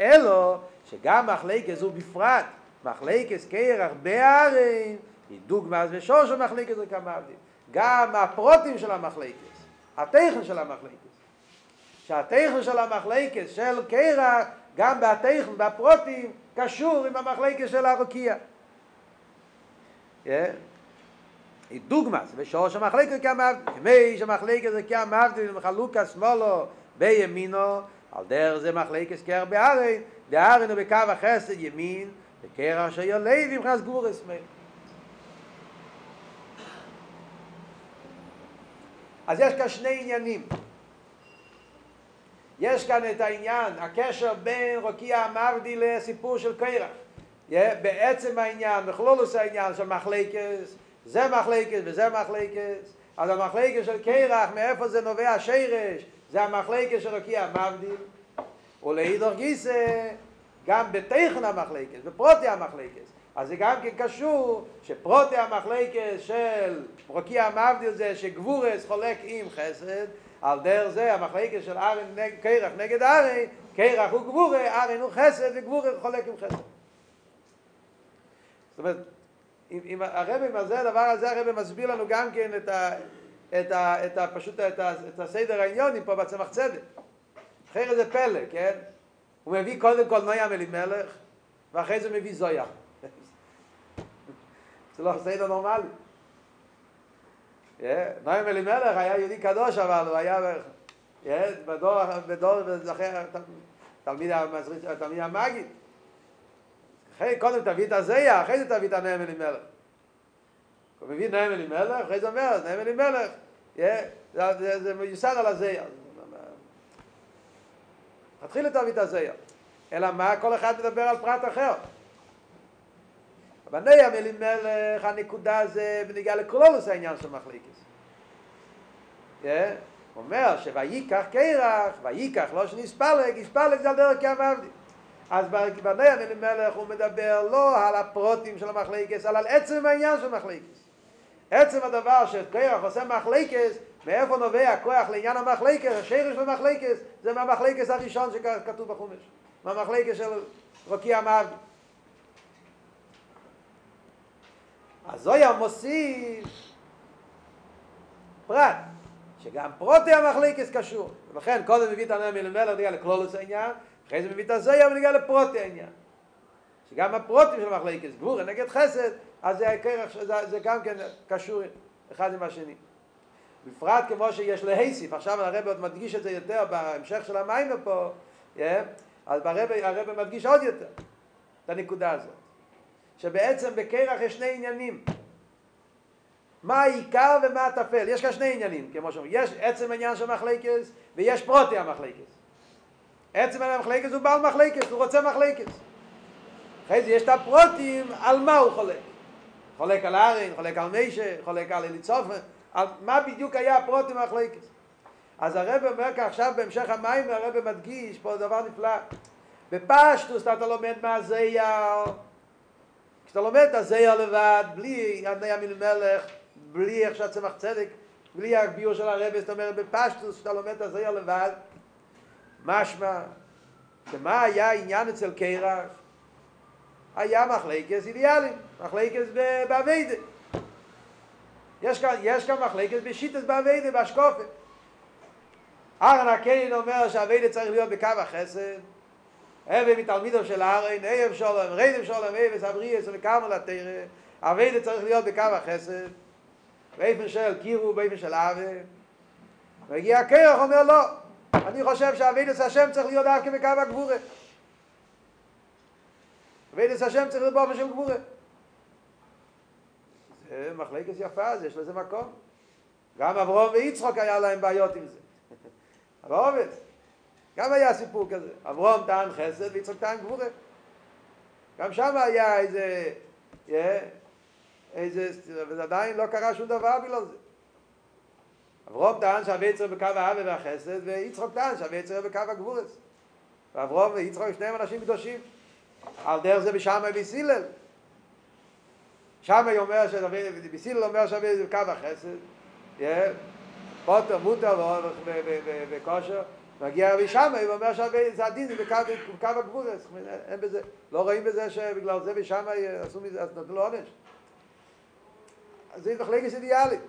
אלו שגם מחלקס הוא בפרט, מחלקס קרח בערים, היא דוגמה ושור של מחלקס זה כמבדיל, גם הפרוטים של המחלקס, התכן של המחלקס, שהתכן של המחלקס של קרח, גם בתכן, בפרוטים, קשור עם המחלקס של הרוקיע. היא דוגמה, זה בשורש המחלקת כמעבד, כמי שהמחלקת זה כמעבד, ומחלוקה שמאלו בימינו, על דרך זה מחלקת כר בארן, בארן הוא בקו החסד ימין, וקר אשר יולב עם חס גורס מי. אז יש כאן שני עניינים. יש כאן את העניין, הקשר בין רוקיע המבדי לסיפור של קרח. בעצם העניין, בכלולוס העניין של מחלקס, זה מחלקס וזה מחלקס, אז המחלקס של קרח, מאיפה זה נובע השרש, זה המחלקס של רוקיע מבדיל, ולהידור גיסא, גם בתכן המחלקס, בפרוטי המחלקס, אז זה גם כן קשור שפרוטי המחלקס של רוקיע מבדיל זה? שגבורס חולק עם חסד, על דרך זה המחלקס של ארן, קרח נגד ארן, קרח הוא גבורה, ארן הוא חסד וגבורה חולק עם חסד. זאת אומרת, אם, אם הרבי, מה זה הדבר הזה, הרבי מסביר לנו גם כן את ה... את ה... את ה... פשוט את, ה, את הסדר העניונים פה בצמח צדק. אחרי זה פלא, כן? הוא מביא קודם כל נויה מלימלך, ואחרי זה מביא זויה. זה לא סדר נורמלי. נויה מלימלך היה יהודי קדוש, אבל הוא היה בדור, בדור, תלמיד המגיד. אחרי, קודם תביא את הזיה, אחרי זה תביא את הנאם אלימלך. הוא מביא נאם אלימלך, אחרי זה אומר, נאם אלימלך, זה מיוסד על הזיה. תתחיל תביא את הזיה. אלא מה? כל אחד מדבר על פרט אחר. בניה מלימלך הנקודה זה בניגע לקלולוס העניין של מחליקס. הוא אומר שוייקח קרח, וייקח לא שנספלג, יספלג זה על דרך כעמבדי. אז בניה מלימלך הוא מדבר לא על הפרוטים של המחליקס, אלא על עצם העניין של מחליקס. עצם הדבר שקרח עושה מחליקס, מאיפה נובע הכוח לעניין המחליקס, השרש של המחליקס, זה מהמחליקס הראשון שכתוב בחומש. מהמחליקס של רוקיע מעבדי. אז זויה מוסיף פרט, שגם פרוטי המחליקס קשור. ולכן קודם מביא את הנאם מלמלך נגיע לכלולוס העניין, אחרי זה מביא את הזויה ונגיע לפרוטי העניין. שגם הפרוטים של המחליקס, גבורה נגד חסד, אז זה, זה, זה גם כן קשור אחד עם השני. בפרט כמו שיש להיסיף, עכשיו הרב עוד מדגיש את זה יותר בהמשך של המים פה, yeah, אז הרב, הרב מדגיש עוד יותר את הנקודה הזאת. שבעצם בקרח יש שני עניינים. מה העיקר ומה הטפל. יש כאן שני עניינים, כמו שאומרים. יש עצם העניין של מחלקס ויש פרוטי המחלקס. עצם המחלקס הוא בעל מחלקס, הוא רוצה מחלקס. אחרי זה יש את הפרוטים, על מה הוא חולק. חולק על ארין, חולק על מישה, חולק על אליצופן, על מה בדיוק היה הפרוטים המחלקס. אז הרב אומר כך עכשיו בהמשך המים, הרב מדגיש פה דבר נפלא. בפשטוס אתה לומד מה זה יער. כשאתה לומד את הזייר לבד, בלי עני מלך, בלי איך שהצמח צדק, בלי הביור של הרבי, זאת אומרת בפשטוס, כשאתה לומד את הזייר לבד, משמע, שמה היה העניין אצל קרח? היה מחלקס אידיאלים, מחלקס באביידה. יש כאן, יש כאן מחלקס בשיטס באביידה, באשקופה. ארן הקיין אומר שהאביידה צריך להיות בקו החסד, אבי מתלמידו של הארין, אייב שולם, רייב שולם, אייב סבריאס וכמה לתרא, אבי צריך להיות בקו החסד, באיפן של קירו, באיפן של אבי, מגיע קרח, אומר לא, אני חושב שהאבידס השם צריך להיות דווקא בקו הגבורה. אבידס השם צריך להיות באופן של גבורה. זה מחלקת יפה, אז יש לזה מקום. גם אברום ויצחוק היה להם בעיות עם זה. אבל עובד. גם היה סיפור כזה. אברום טען חסד ויצחק טען גבורה. גם שם היה איזה, איזה, וזה עדיין לא קרה שום דבר בגלל זה. אברום טען שהוויצר בקו האווה והחסד, ויצחוק טען שהוויצר בקו הגבורס. ואברום ויצחוק שניהם אנשים קדושים. על דרך זה בשמה ביסילל. שמה היא אומר, ביסילל אומר שהוויצר בקו החסד, פוטר, מוטר וכושר. מגיע רבי שמאי ואומר שזה הדין, זה בקו הגבול, אין בזה, לא רואים בזה שבגלל זה בשמאי עשו מזה, אז נתנו לו עונש. אז זה מחלקת אידיאלית.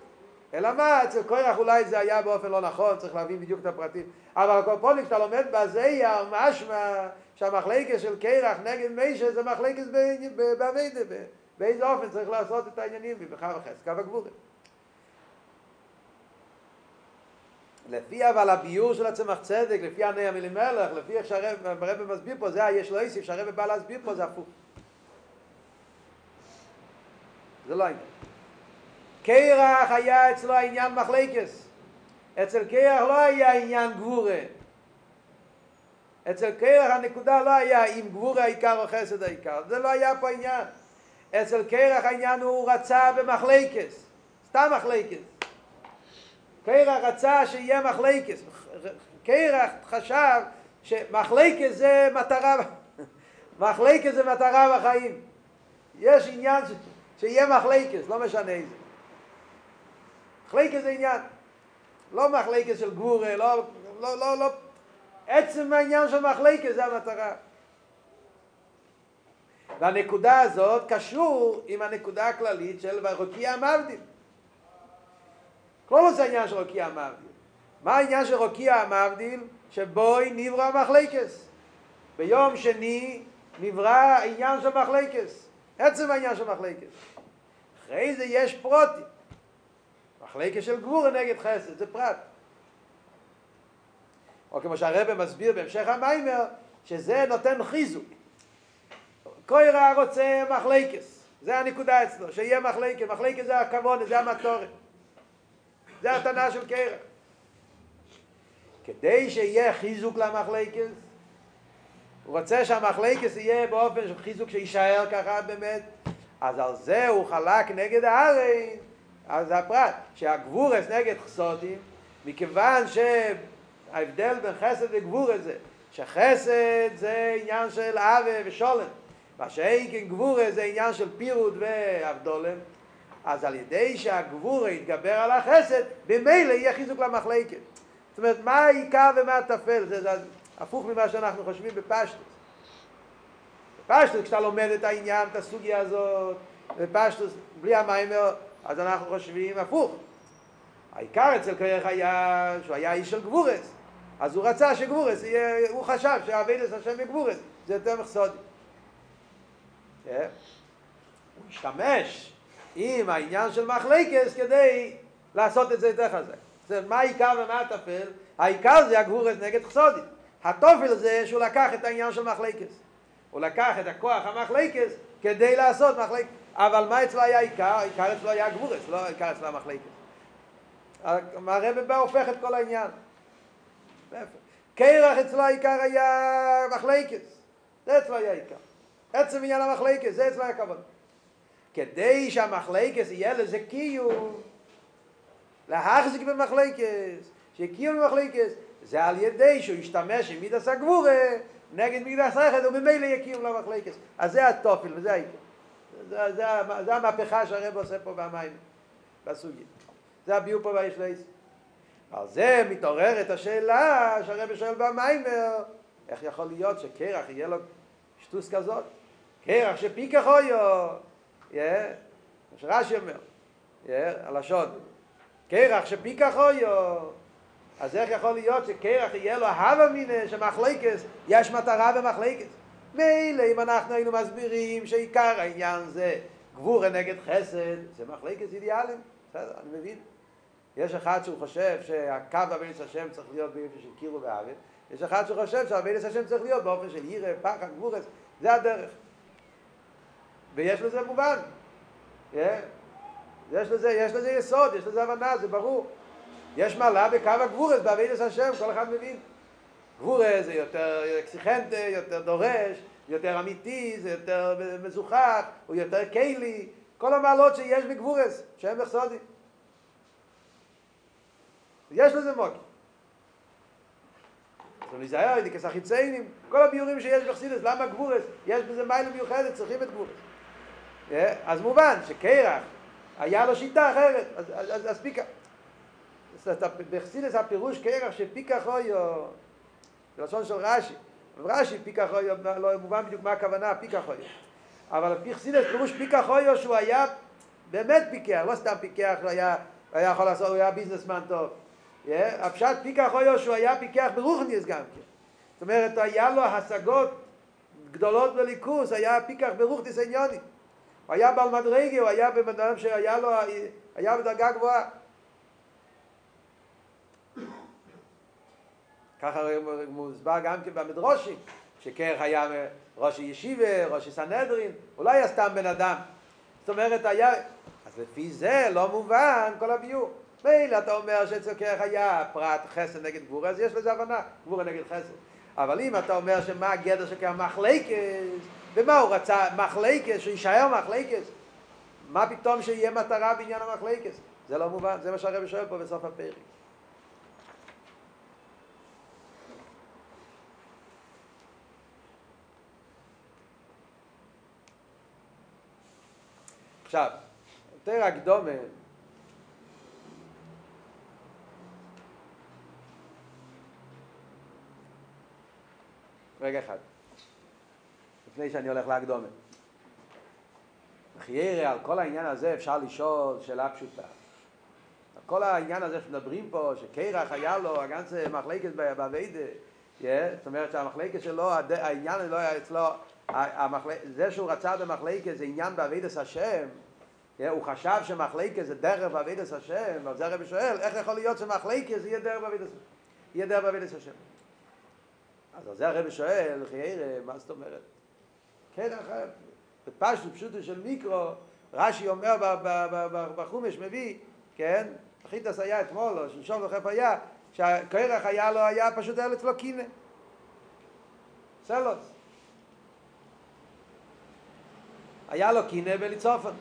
אלא מה, אצל קורח אולי זה היה באופן לא נכון, צריך להבין בדיוק את הפרטים. אבל הקופונים, כשאתה לומד בזייר, משמע שהמחלקת של קרח נגד מישה זה מחלקת באביידה, באיזה אופן צריך לעשות את העניינים, ובחר וחס, קו הגבול. לפי אבל הביור של הצמח צדק, לפי עני המלימלך, לפי איך שהרבא מסביר פה, זה יש לו איסיף, שהרבא בא להסביר פה, זה הפוך. זה לא העניין. קרח היה אצלו העניין מחלקס. אצל קרח לא היה עניין גבורה. אצל קרח הנקודה לא היה אם גבורה העיקר או חסד העיקר. זה לא היה פה עניין. אצל קרח העניין הוא רצה במחלקס. סתם מחלקס. קרח רצה שיהיה מחלקס. קרח חשב שמחלקס זה מטרה, מחלקס זה מטרה בחיים. יש עניין ש... שיהיה מחלקס, לא משנה איזה. מחלקס זה עניין. לא מחלקס של גבורה, לא, לא, לא, לא. עצם העניין של מחלקס זה המטרה. והנקודה הזאת קשור עם הנקודה הכללית של ורוקיע מבדיל. כל זה העניין של רוקיע המבדיל. מה העניין של רוקיע המבדיל? שבוי נברא מחלקס. ביום שני נברא העניין של מחלקס. עצם העניין של מחלקס. אחרי זה יש פרוטים. מחלקס של גבור נגד חסד, זה פרט. או כמו שהרבא מסביר בהמשך המיימר, שזה נותן חיזוק. קוירה רוצה מחלקס. זה הנקודה אצלו, שיהיה מחלקס. מחלקס זה הכבוד, זה המטורת. זה התנא של קרח. כדי שיהיה חיזוק למחלקס, הוא רוצה שהמחלקס יהיה באופן של חיזוק שיישאר ככה באמת, אז על זה הוא חלק נגד הארץ, אז זה הפרט, שהגבורס נגד חסודים, מכיוון שההבדל בין חסד וגבורס זה, שחסד זה עניין של אבה ושולם, מה שאין גבורס זה עניין של פירוד ואבדולם, אז על ידי שהגבורה יתגבר על החסד, במילא יהיה חיזוק למחלקת. זאת אומרת, מה העיקר ומה הטפל? זה, זה הפוך ממה שאנחנו חושבים בפשטוס. בפשטוס, כשאתה לומד את העניין, את הסוגיה הזאת, בפשטוס, בלי המיימר, אז אנחנו חושבים הפוך. העיקר אצל קרח היה שהוא היה איש של גבורס. אז הוא רצה שגבורס יהיה, הוא חשב שהאביידס השם יגבורס, זה יותר מחסודי. כן? הוא השתמש עם העניין של מחלקס כדי לעשות את זה יותר חזק. זאת מה העיקר ומה הטפל? העיקר זה הגבורס נגד חסודים. התופל זה שהוא לקח את העניין של מחלקס. הוא לקח את הכוח המחלקס כדי לעשות מחלקס. אבל מה אצלו היה עיקר? העיקר אצלו היה גבורס, לא העיקר אצלו המחלקס. הרב בא הופך את כל העניין. קרח אצלו העיקר היה מחלקס. זה אצלו היה עיקר. עצם עניין המחלקס, זה אצלו היה כבוד. כדי שהמחלקס יהיה לזה קיום, להחזיק במחלקס, שקיום במחלקס, זה על ידי שהוא ישתמש עם מידס הגבורה נגד מידס החד, וממילא יהיה קיום למחלקס. אז זה התופל וזה העיקר. זה, זה, זה המהפכה שהרב עושה פה במים, בסוגיה. זה הביאו פה בישלייס. על זה מתעוררת השאלה שהרב שואל במיימר, איך יכול להיות שקרח יהיה לו שטוס כזאת? קרח שפיקח אויו, מה שרש"י אומר, הלשון, קרח שפיקח אויו, אז איך יכול להיות שקרח יהיה לו הווה מיניה שמחלקס, יש מטרה במחלקס? מילא אם אנחנו היינו מסבירים שעיקר העניין זה גבורה נגד חסד, זה מחלקס אידיאליים, בסדר, אני מבין. יש אחד שהוא חושב שהקו אביינס השם צריך להיות באופן של קירו ואהבת, יש אחד שחושב שאביינס השם צריך להיות באופן של ירא, פחד, גבורס, זה הדרך. ויש לזה מובן. יש לזה, יש לזה יסוד, יש לזה הבנה, זה ברור. יש מעלה בקו הגבורס, באביינס השם, כל אחד מבין. גבורס זה יותר אקסיכנטה, יותר דורש, יותר אמיתי, זה יותר מזוכח, הוא יותר קיילי, כל המעלות שיש בגבורס, שהם מחסודים. יש לזה מוקי. אז להיזהר, דיקס החיציינים, כל הביורים שיש בחסידס, למה גבורס? יש בזה מיילה מיוחדת, צריכים את גבורס. אז מובן שקרח, היה לו שיטה אחרת, אז, אז, אז, אז פיקה. בחסידס הפירוש קרח שפיקה חויו, זה לשון של רש"י. רש"י פיקה חויו, לא מובן בדיוק מה הכוונה פיקה חויו. אבל על פי חסידס פירוש פיקה חויו שהוא היה באמת פיקח, לא סתם פיקח, הוא היה, היה יכול לעשות, הוא היה ביזנסמן טוב. הפשט פיקח חויו שהוא היה פיקח ברוכניס גם כן. זאת אומרת, היה לו השגות גדולות בליכוס, היה פיקח ברוכניס עניוני. הוא היה בעל מדרגה, הוא היה בן אדם שהיה לו, היה בדרגה גבוהה. ככה מוסבר גם כן במדרושים, שקרח היה ראש ישיבה, ראש סנהדרין, הוא לא היה סתם בן אדם. זאת אומרת, היה... אז לפי זה לא מובן כל הביור. מילא אתה אומר שאצל קרח היה פרט חסד נגד גבורה, אז יש לזה הבנה, גבורה נגד חסד. אבל אם אתה אומר שמה הגדר של קרח מחלקס, ומה הוא רצה, מחלקס, שהוא יישאר מחלקס, מה פתאום שיהיה מטרה בעניין המחלקס? זה לא מובן, זה מה שהרב שואל פה בסוף הפרק. עכשיו, יותר הקדומה, רגע אחד, לפני שאני הולך להקדומה. חיירה, על כל העניין הזה אפשר לשאול שאלה פשוטה. כל העניין הזה שמדברים פה, שקרח היה לו, הגנץ מחלקת באביידה, זאת אומרת שהמחלקת שלו, העניין לא היה אצלו, זה שהוא רצה במחלקת זה עניין באביידס השם, הוא חשב שמחלקת זה דרך באביידס השם, ועל זה הרבי שואל, איך יכול להיות שמחלקת זה יהיה דרך השם? יהיה דרך באביידס השם. אז על זה הרבי שואל, חיירה, מה זאת אומרת? כן, בפשטות פשוטו של מיקרו, רש"י אומר בחומש מביא, כן, אחיתס היה אתמול, או שלשום וחף היה, שהקרח היה לו, היה פשוט ארץ לא קינה. סלוס. היה לו קינא בליצופון.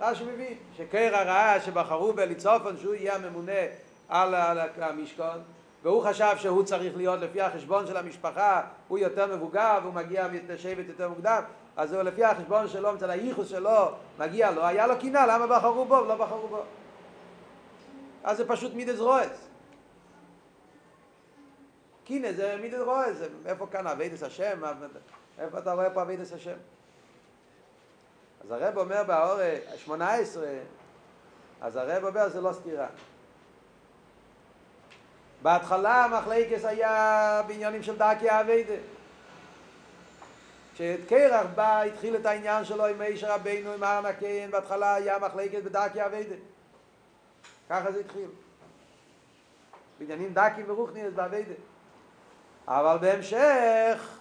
רש"י מביא, שקרע ראה שבחרו בליצופון שהוא יהיה הממונה על המשכון, והוא חשב שהוא צריך להיות לפי החשבון של המשפחה, הוא יותר מבוגר והוא מגיע לשבת יותר מוקדם, אז הוא לפי החשבון שלו, מצד הייחוס שלו, מגיע לו, היה לו קינה, למה בחרו בו ולא בחרו בו? אז זה פשוט מידס רועס. קינה זה מידס רועס, איפה כאן אבידס השם? איפה אתה רואה פה אבידס השם? אז הרב אומר באור ה-18, אז הרב אומר זה לא סתירה. בהתחלה המחלקס היה בעניינים של דקי אביידה. כשאת קרח בא, התחיל את העניין שלו עם אישר רבינו, עם ארנה קיין, בהתחלה היה מחלקת בדקי אביידה. ככה זה התחיל. בעניינים דקי ורוחניאס באביידה. אבל בהמשך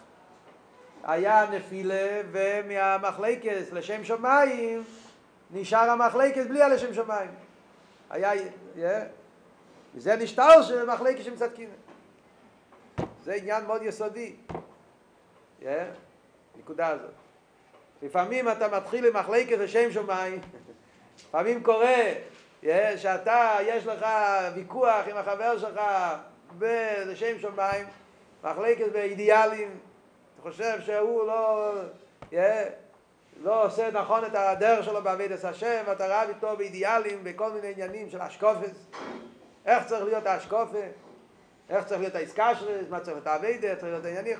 היה נפילה ומהמחלקס לשם שמיים נשאר המחלקס בלי הלשם שמיים. היה, yeah. וזה נשטר של מצד קינה. זה עניין מאוד יסודי. Yeah. נקודה הזאת. לפעמים אתה מתחיל עם מחלקת לשם שמיים, לפעמים קורה yeah, שאתה, יש לך ויכוח עם החבר שלך לשם שמיים, מחלקת באידיאלים, חושב שהוא לא, לא עושה נכון את הדרך שלו בעבידת השם, ואתה רב איתו באידיאלים, בכל מיני עניינים של אשקופס. איך צריך להיות האשקופה, איך צריך להיות העסקה שלו, מה צריך להיות העבידה, צריך להיות העניינים,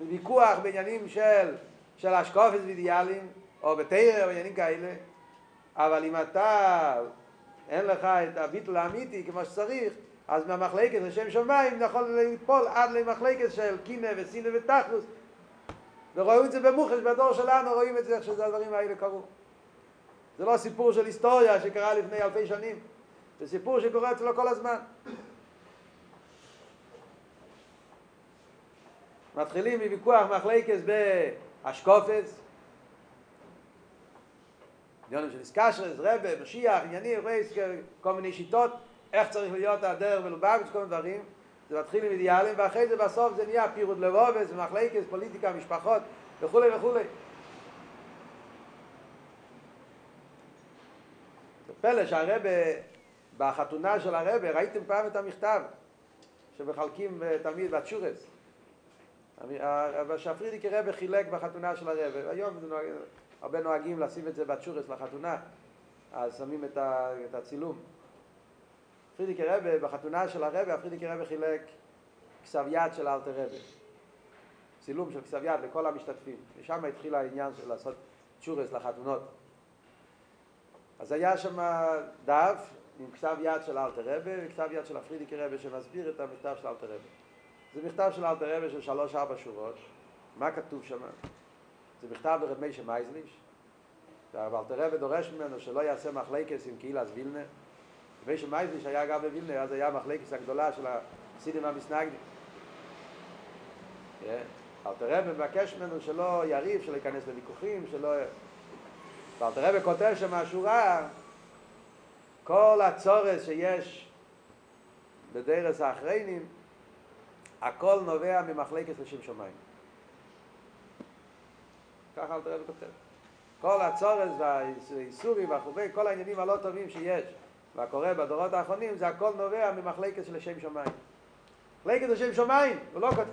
וויכוח בעניינים של, של אשקופס ואידיאלים, או בתרא, או עניינים כאלה, אבל אם אתה, אין לך את הביטול האמיתי כמו שצריך, אז מהמחלקת לשם שמיים יכול ליפול עד למחלקת של קינא וסינא ותכלוס, ורואים את זה במוחש, בדור שלנו רואים את זה איך שזה הדברים האלה קרו. זה לא סיפור של היסטוריה שקרה לפני אלפי שנים. זה סיפור שקורה אצלו כל הזמן. מתחילים מוויכוח מחלקס באשקופס, עניונים של איסקשרס, רבה, משיח, עניינים, כל מיני שיטות, איך צריך להיות הדרך ולובביץ', כל מיני דברים. זה מתחיל עם אידיאלים, ואחרי זה בסוף זה נהיה פירוט לבובס, ומחלקס, פוליטיקה, משפחות, וכולי וכולי. זה פלא שהרבה בחתונה של הרבה, ראיתם פעם את המכתב שמחלקים תמיד בתשורס? שהפרידיקי רבה חילק בחתונה של הרבה, היום נוהג, הרבה נוהגים לשים את זה בתשורס לחתונה, אז שמים את הצילום. פרידיקי רבה, בחתונה של הרבה, הפרידיקי רבה חילק כסב יד של אלתר רבה. צילום של כסב יד לכל המשתתפים. ושם התחיל העניין של לעשות צ'ורס לחתונות. אז היה שם דף עם כתב יד של אלטער רבי וכתב יד של הפרידיקער רבי שמסביר את המכתב של אלטער רבי. זה מכתב של אלטער רבי של שלוש-ארבע שורות. מה כתוב שם? זה מכתב לרב משה מייזליש. ואלטער רבי דורש ממנו שלא יעשה מחלוקת עם קהילת וילנה. משה מייזליש היה גם בווילנה, אז היה מחלוקת הגדולה של החסידים המתנגדים. אלטער רבי מבקש ממנו שלא יריב, שלא ייכנס לוויכוחים, שלא... ואלתר רבה כותב שם מהשורה כל הצורס שיש בדרס האחריינים, הכל נובע ממחלקת לשם שמיים. ככה אל תראה וכותב. כל הצורס והאיסורים והחובי, כל העניינים הלא טובים שיש והקורה בדורות האחרונים, זה הכל נובע ממחלקת של לשם שמיים. מחלקת לשם שמיים, הוא לא כותב.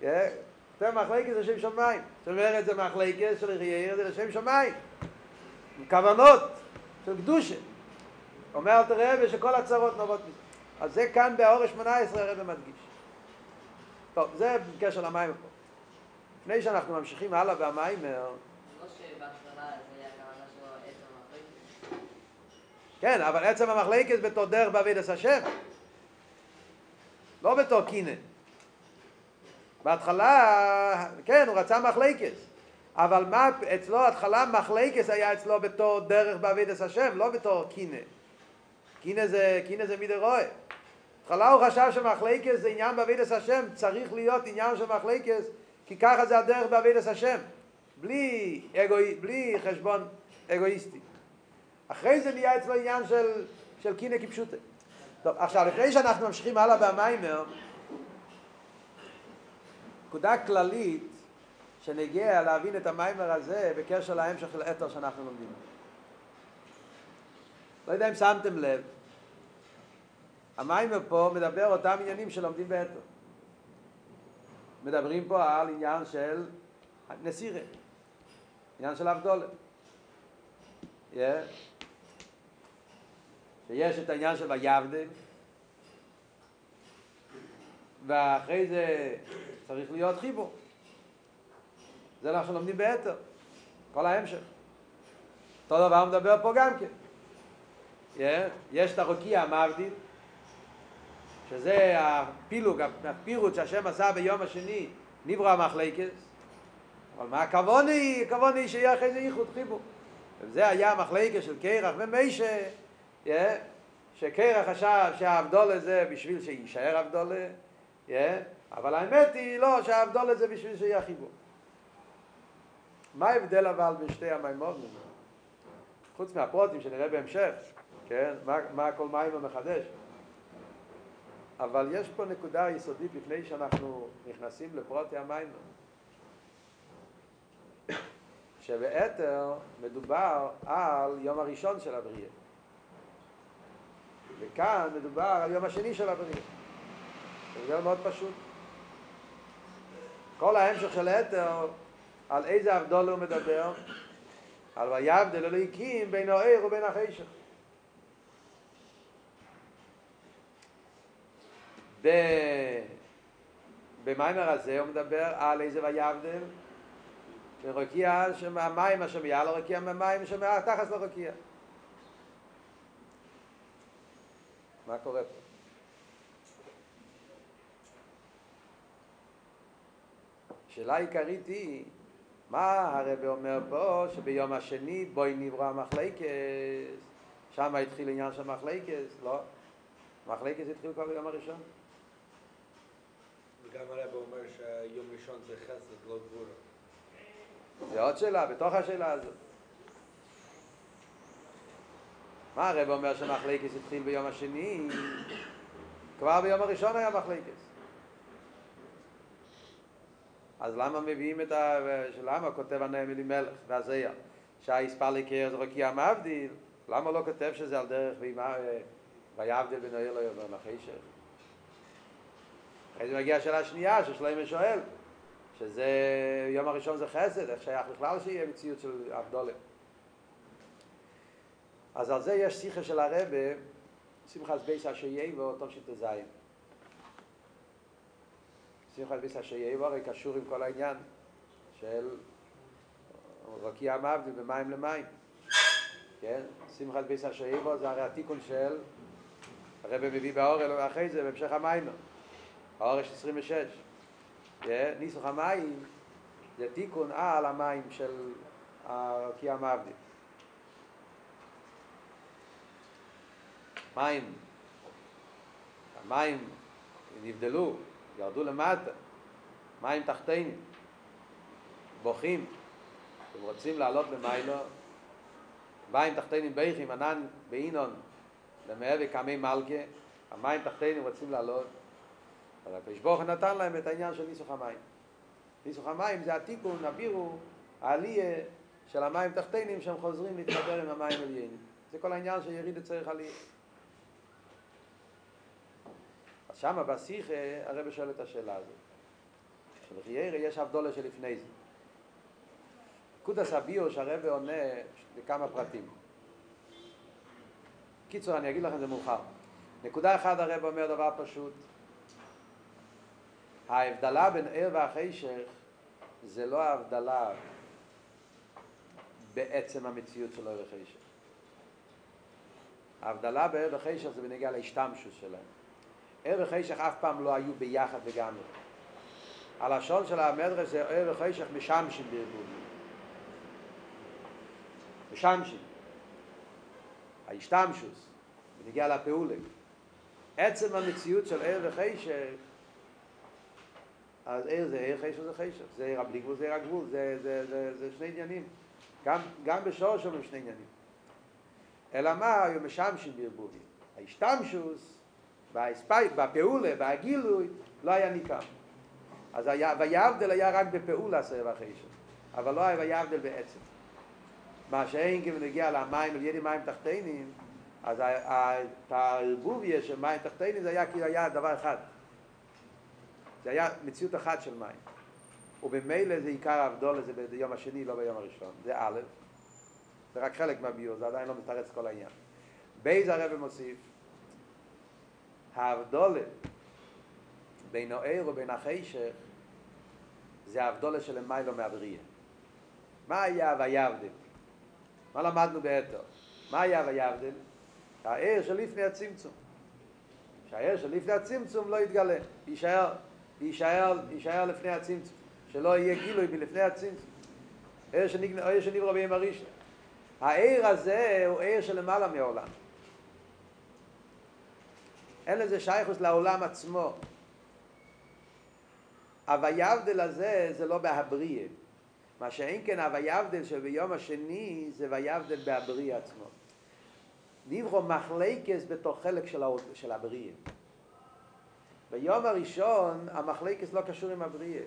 כותב מחלקת לשם שמיים. זאת אומרת, זה מחלקת של רייר, זה לשם שמיים. עם כוונות של קדושה. אומר אל תראה שכל הצרות נובעות מזה. אז זה כאן באור ה-18 הרב מדגיש. טוב, זה בקשר למים פה. לפני שאנחנו ממשיכים הלאה במיימר... כן, אבל עצם המחלקת בתור דרך בעבידת השם. לא בתור קינן. בהתחלה, כן, הוא רצה מחלקת. אבל מה, אצלו התחלה מחלקת היה אצלו בתור דרך בעבידת השם, לא בתור קינן. קינא זה, קינא זה מידי רואה. בהתחלה הוא חשב שמחלקס זה עניין בעבידת השם, צריך להיות עניין של מחלקס, כי ככה זה הדרך בעבידת השם. בלי, אגואי, בלי חשבון אגואיסטי. אחרי זה נהיה אצלו עניין של, של קינא כפשוטה. טוב, עכשיו, לפני שאנחנו ממשיכים הלאה במיימר, נקודה כללית, שנגיע להבין את המיימר הזה בקשר להמשך של אתר שאנחנו לומדים. לא יודע אם שמתם לב, המיימר פה מדבר אותם עניינים שלומדים באתר. מדברים פה על עניין של נסירה, עניין של אבדולה. Yeah. שיש את העניין של ויבדל, ואחרי זה צריך להיות חיבור. זה אנחנו לומדים ביתר, כל ההמשך. אותו דבר מדבר פה גם כן. יש את הרוקיע המבדיל, שזה הפילוג, הפירוט שהשם עשה ביום השני, נברא המחלקס, אבל מה? הכוון היא שיהיה אחרי זה ייחוד חיבור. וזה היה המחלקס של קרח yeah, שקרח חשב שהאבדולה זה בשביל שיישאר אבדולה, yeah, אבל האמת היא לא, שהאבדולה זה בשביל שיהיה חיבור. מה ההבדל אבל בין שתי המימורים? חוץ מהפרוטים שנראה בהמשך, כן? מה, מה כל מים מחדש? אבל יש פה נקודה יסודית לפני שאנחנו נכנסים לפרוטי המים. שבאתר מדובר על יום הראשון של הבריאה. וכאן מדובר על יום השני של הבריאה. זה מאוד פשוט. כל ההמשך של אתר, על איזה אבדול הוא מדבר? על ויבדל אלוהיקים בין העיר ובין החשך. במיימר הזה הוא מדבר על איזה ויבדל ורקיע שהמים אשר מעל הרקיע מהמים אשר תחת לרקיע. מה קורה פה? השאלה העיקרית היא, מה הרב אומר פה, שביום השני בואי נברא המחלקס, שם התחיל עניין של מחלקס, לא? מחלקס התחיל כבר ביום הראשון. וגם הרב אומר שיום ראשון זה חסד, לא גבורה. זה עוד שאלה, בתוך השאלה הזאת. מה הרב אומר שמחלקס התחיל ביום השני? כבר ביום הראשון היה מחלקס. אז למה מביאים את ה... למה כותב הנאם אלימלך והזיה? שהאיספר לקר זה רקיע מבדיל, למה לא כותב שזה על דרך ויבדיל בין העיר ליובר לחישר? אחרי זה מגיעה השאלה השנייה ששלמה שואל, שזה יום הראשון זה חסד, איך שייך בכלל שיהיה מציאות של אבדולה. אז על זה יש שיחה של הרבה, שמחת בייס אשר יבוא, טוב שתזיין. שמחת בייס אשר יבוא הרי קשור עם כל העניין של רקיע מבדיל במים למים. כן? שמחת בייס אשר יבוא זה הרי התיקון של הרבה מביא באורל אחרי זה בהמשך המים. האורש 26. ניסוך המים זה תיקון על המים של הרקיע מבדיל. מים, המים נבדלו, ירדו למטה, מים תחתינים, בוכים, הם רוצים לעלות למיילו, מים תחתינים ביכים, ענן באינון, למעבר קמי מלכה, המים תחתינים רוצים לעלות, אבל הקדוש ברוך נתן להם את העניין של ניסוך המים. ניסוך המים זה התיקון, הבירו, העלייה של המים תחתינים שהם חוזרים להתחבר עם המים עליינים. זה כל העניין של יריד צריך עלייה. אז שמה בשיחה הרב שואל את השאלה הזאת. שבחיירה יש אבדולה שלפני זה. קודס הביור שהרב עונה לכמה פרטים. קיצור, אני אגיד לכם זה מאוחר. נקודה אחת הרב אומר דבר פשוט. ההבדלה בין ער והחשך זה לא ההבדלה בעצם המציאות של ער וחשך. ההבדלה בער וחשך זה בנגיע להשתמשות שלהם. ער וחשך אף פעם לא היו ביחד לגמרי. הלשון של המדרש זה ער וחשך משמשים בערבובים. משמשים. ההשתמשות, בנגיע לפעולה. עצם המציאות של ער וחשך אז ער זה ער, חשך זה חשך. זה ער הבלי גבול, זה ער הגבול. זה, זה, זה, זה שני עניינים. גם, גם בשורש אומרים שני עניינים. אלא מה, היו משמשים בערבובים. ההשתמשוס, בפעולה, בהגילוי, לא היה ניכר. אז היה, היה רק בפעולה סבב החשך, אבל לא היה ויבדל בעצם. מה שאין כי בנגיע למים, לידי מים תחתינים, אז הערבוביה של מים תחתינים זה היה כאילו היה דבר אחד. זה היה מציאות אחת של מים. ובמילא זה עיקר ההבדול הזה ביום השני, לא ביום הראשון. זה א', זה רק חלק מהביור, זה עדיין לא מתרץ כל העניין. בייז הרב מוסיף, ההבדולה בין העיר ובין החשך זה ההבדולה של מיילו מהבריאה. מה היה ויבדל? מה למדנו באתר? מה היה ויבדל? העיר שלפני הצמצום. שהעיר שלפני הצמצום לא יתגלה, יישאר, יישאר, יישאר לפני הצמצום, שלא יהיה גילוי מלפני הצמצום. עיר שנברא ביום הראשון. העיר הזה הוא עיר שלמעלה מעולם. אין לזה שייכוס לעולם עצמו. הוויבדל הזה זה לא בהבריא. מה שאין כן הוויבדל שביום השני זה ויבדל בהבריא עצמו. נברו מחלקס בתוך חלק של, הא... של הבריא. ביום הראשון המחלקס לא קשור עם הבריא.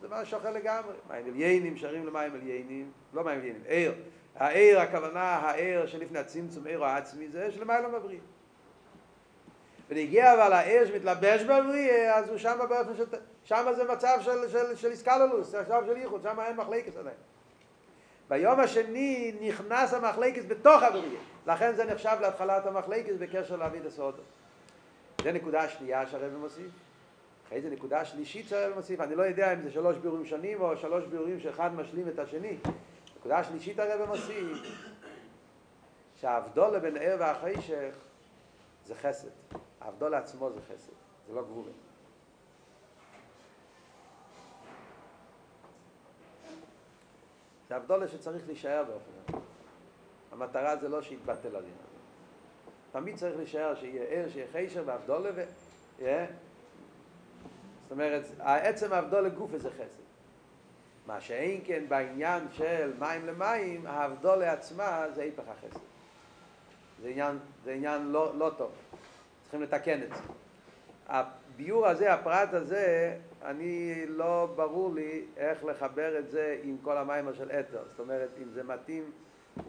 זה משהו אחר לגמרי. מים עליינים שרים למים עליינים, לא מים עליינים, עיר. העיר, הכוונה, העיר שלפני הצמצום, עיר העצמי, זה שלמעלה מבריא. ונגיע אבל העיר שמתלבש בבריא, אז הוא שם באופן של... שם זה מצב של, של, של איסקללוס, מצב של ייחוד, שם אין מחלקת עדיין. ביום השני נכנס המחלקת בתוך הבריא, לכן זה נחשב להתחלת המחלקת בקשר לאביד הסודו. זה נקודה שנייה שהרב מוסיף. אחרי זה נקודה שלישית שהרב מוסיף, אני לא יודע אם זה שלוש בירורים שונים או שלוש בירורים שאחד משלים את השני. נקודה שלישית הרב מוסיף, שההבדול בין ער והחשך זה חסד. ההבדול עצמו זה חסד, זה לא גבורים. זה הבדולה שצריך להישאר באופן הזה. המטרה זה לא שיתבטל עלינו. תמיד צריך להישאר שיהיה ער, שיהיה חשר והבדולה ו... Yeah. זאת אומרת, עצם ההבדולה גוף זה חסד. מה שאין כן בעניין של מים למים, ההבדולה עצמה זה היפך החסד. זה עניין, זה עניין לא, לא טוב. צריכים לתקן את זה. הביור הזה, הפרט הזה, אני לא ברור לי איך לחבר את זה עם כל המיימר של אתר. זאת אומרת, אם זה מתאים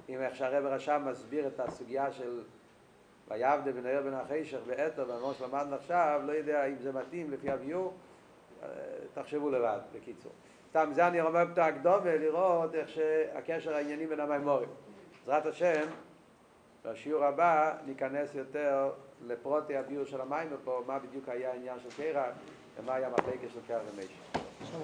עם איך שהרב רשם מסביר את הסוגיה של ויעבדה ונער בן החשך ואתר, והמון שלמדנו עכשיו, לא יודע אם זה מתאים לפי הביור, תחשבו לבד, בקיצור. סתם, זה אני אומר את ההקדומה, לראות איך שהקשר העניינים בין המיימורים. בעזרת השם, בשיעור הבא ניכנס יותר לפרוטי הביור של המים פה, מה בדיוק היה העניין של קרח ומה היה המחלקת של קרח ומשה.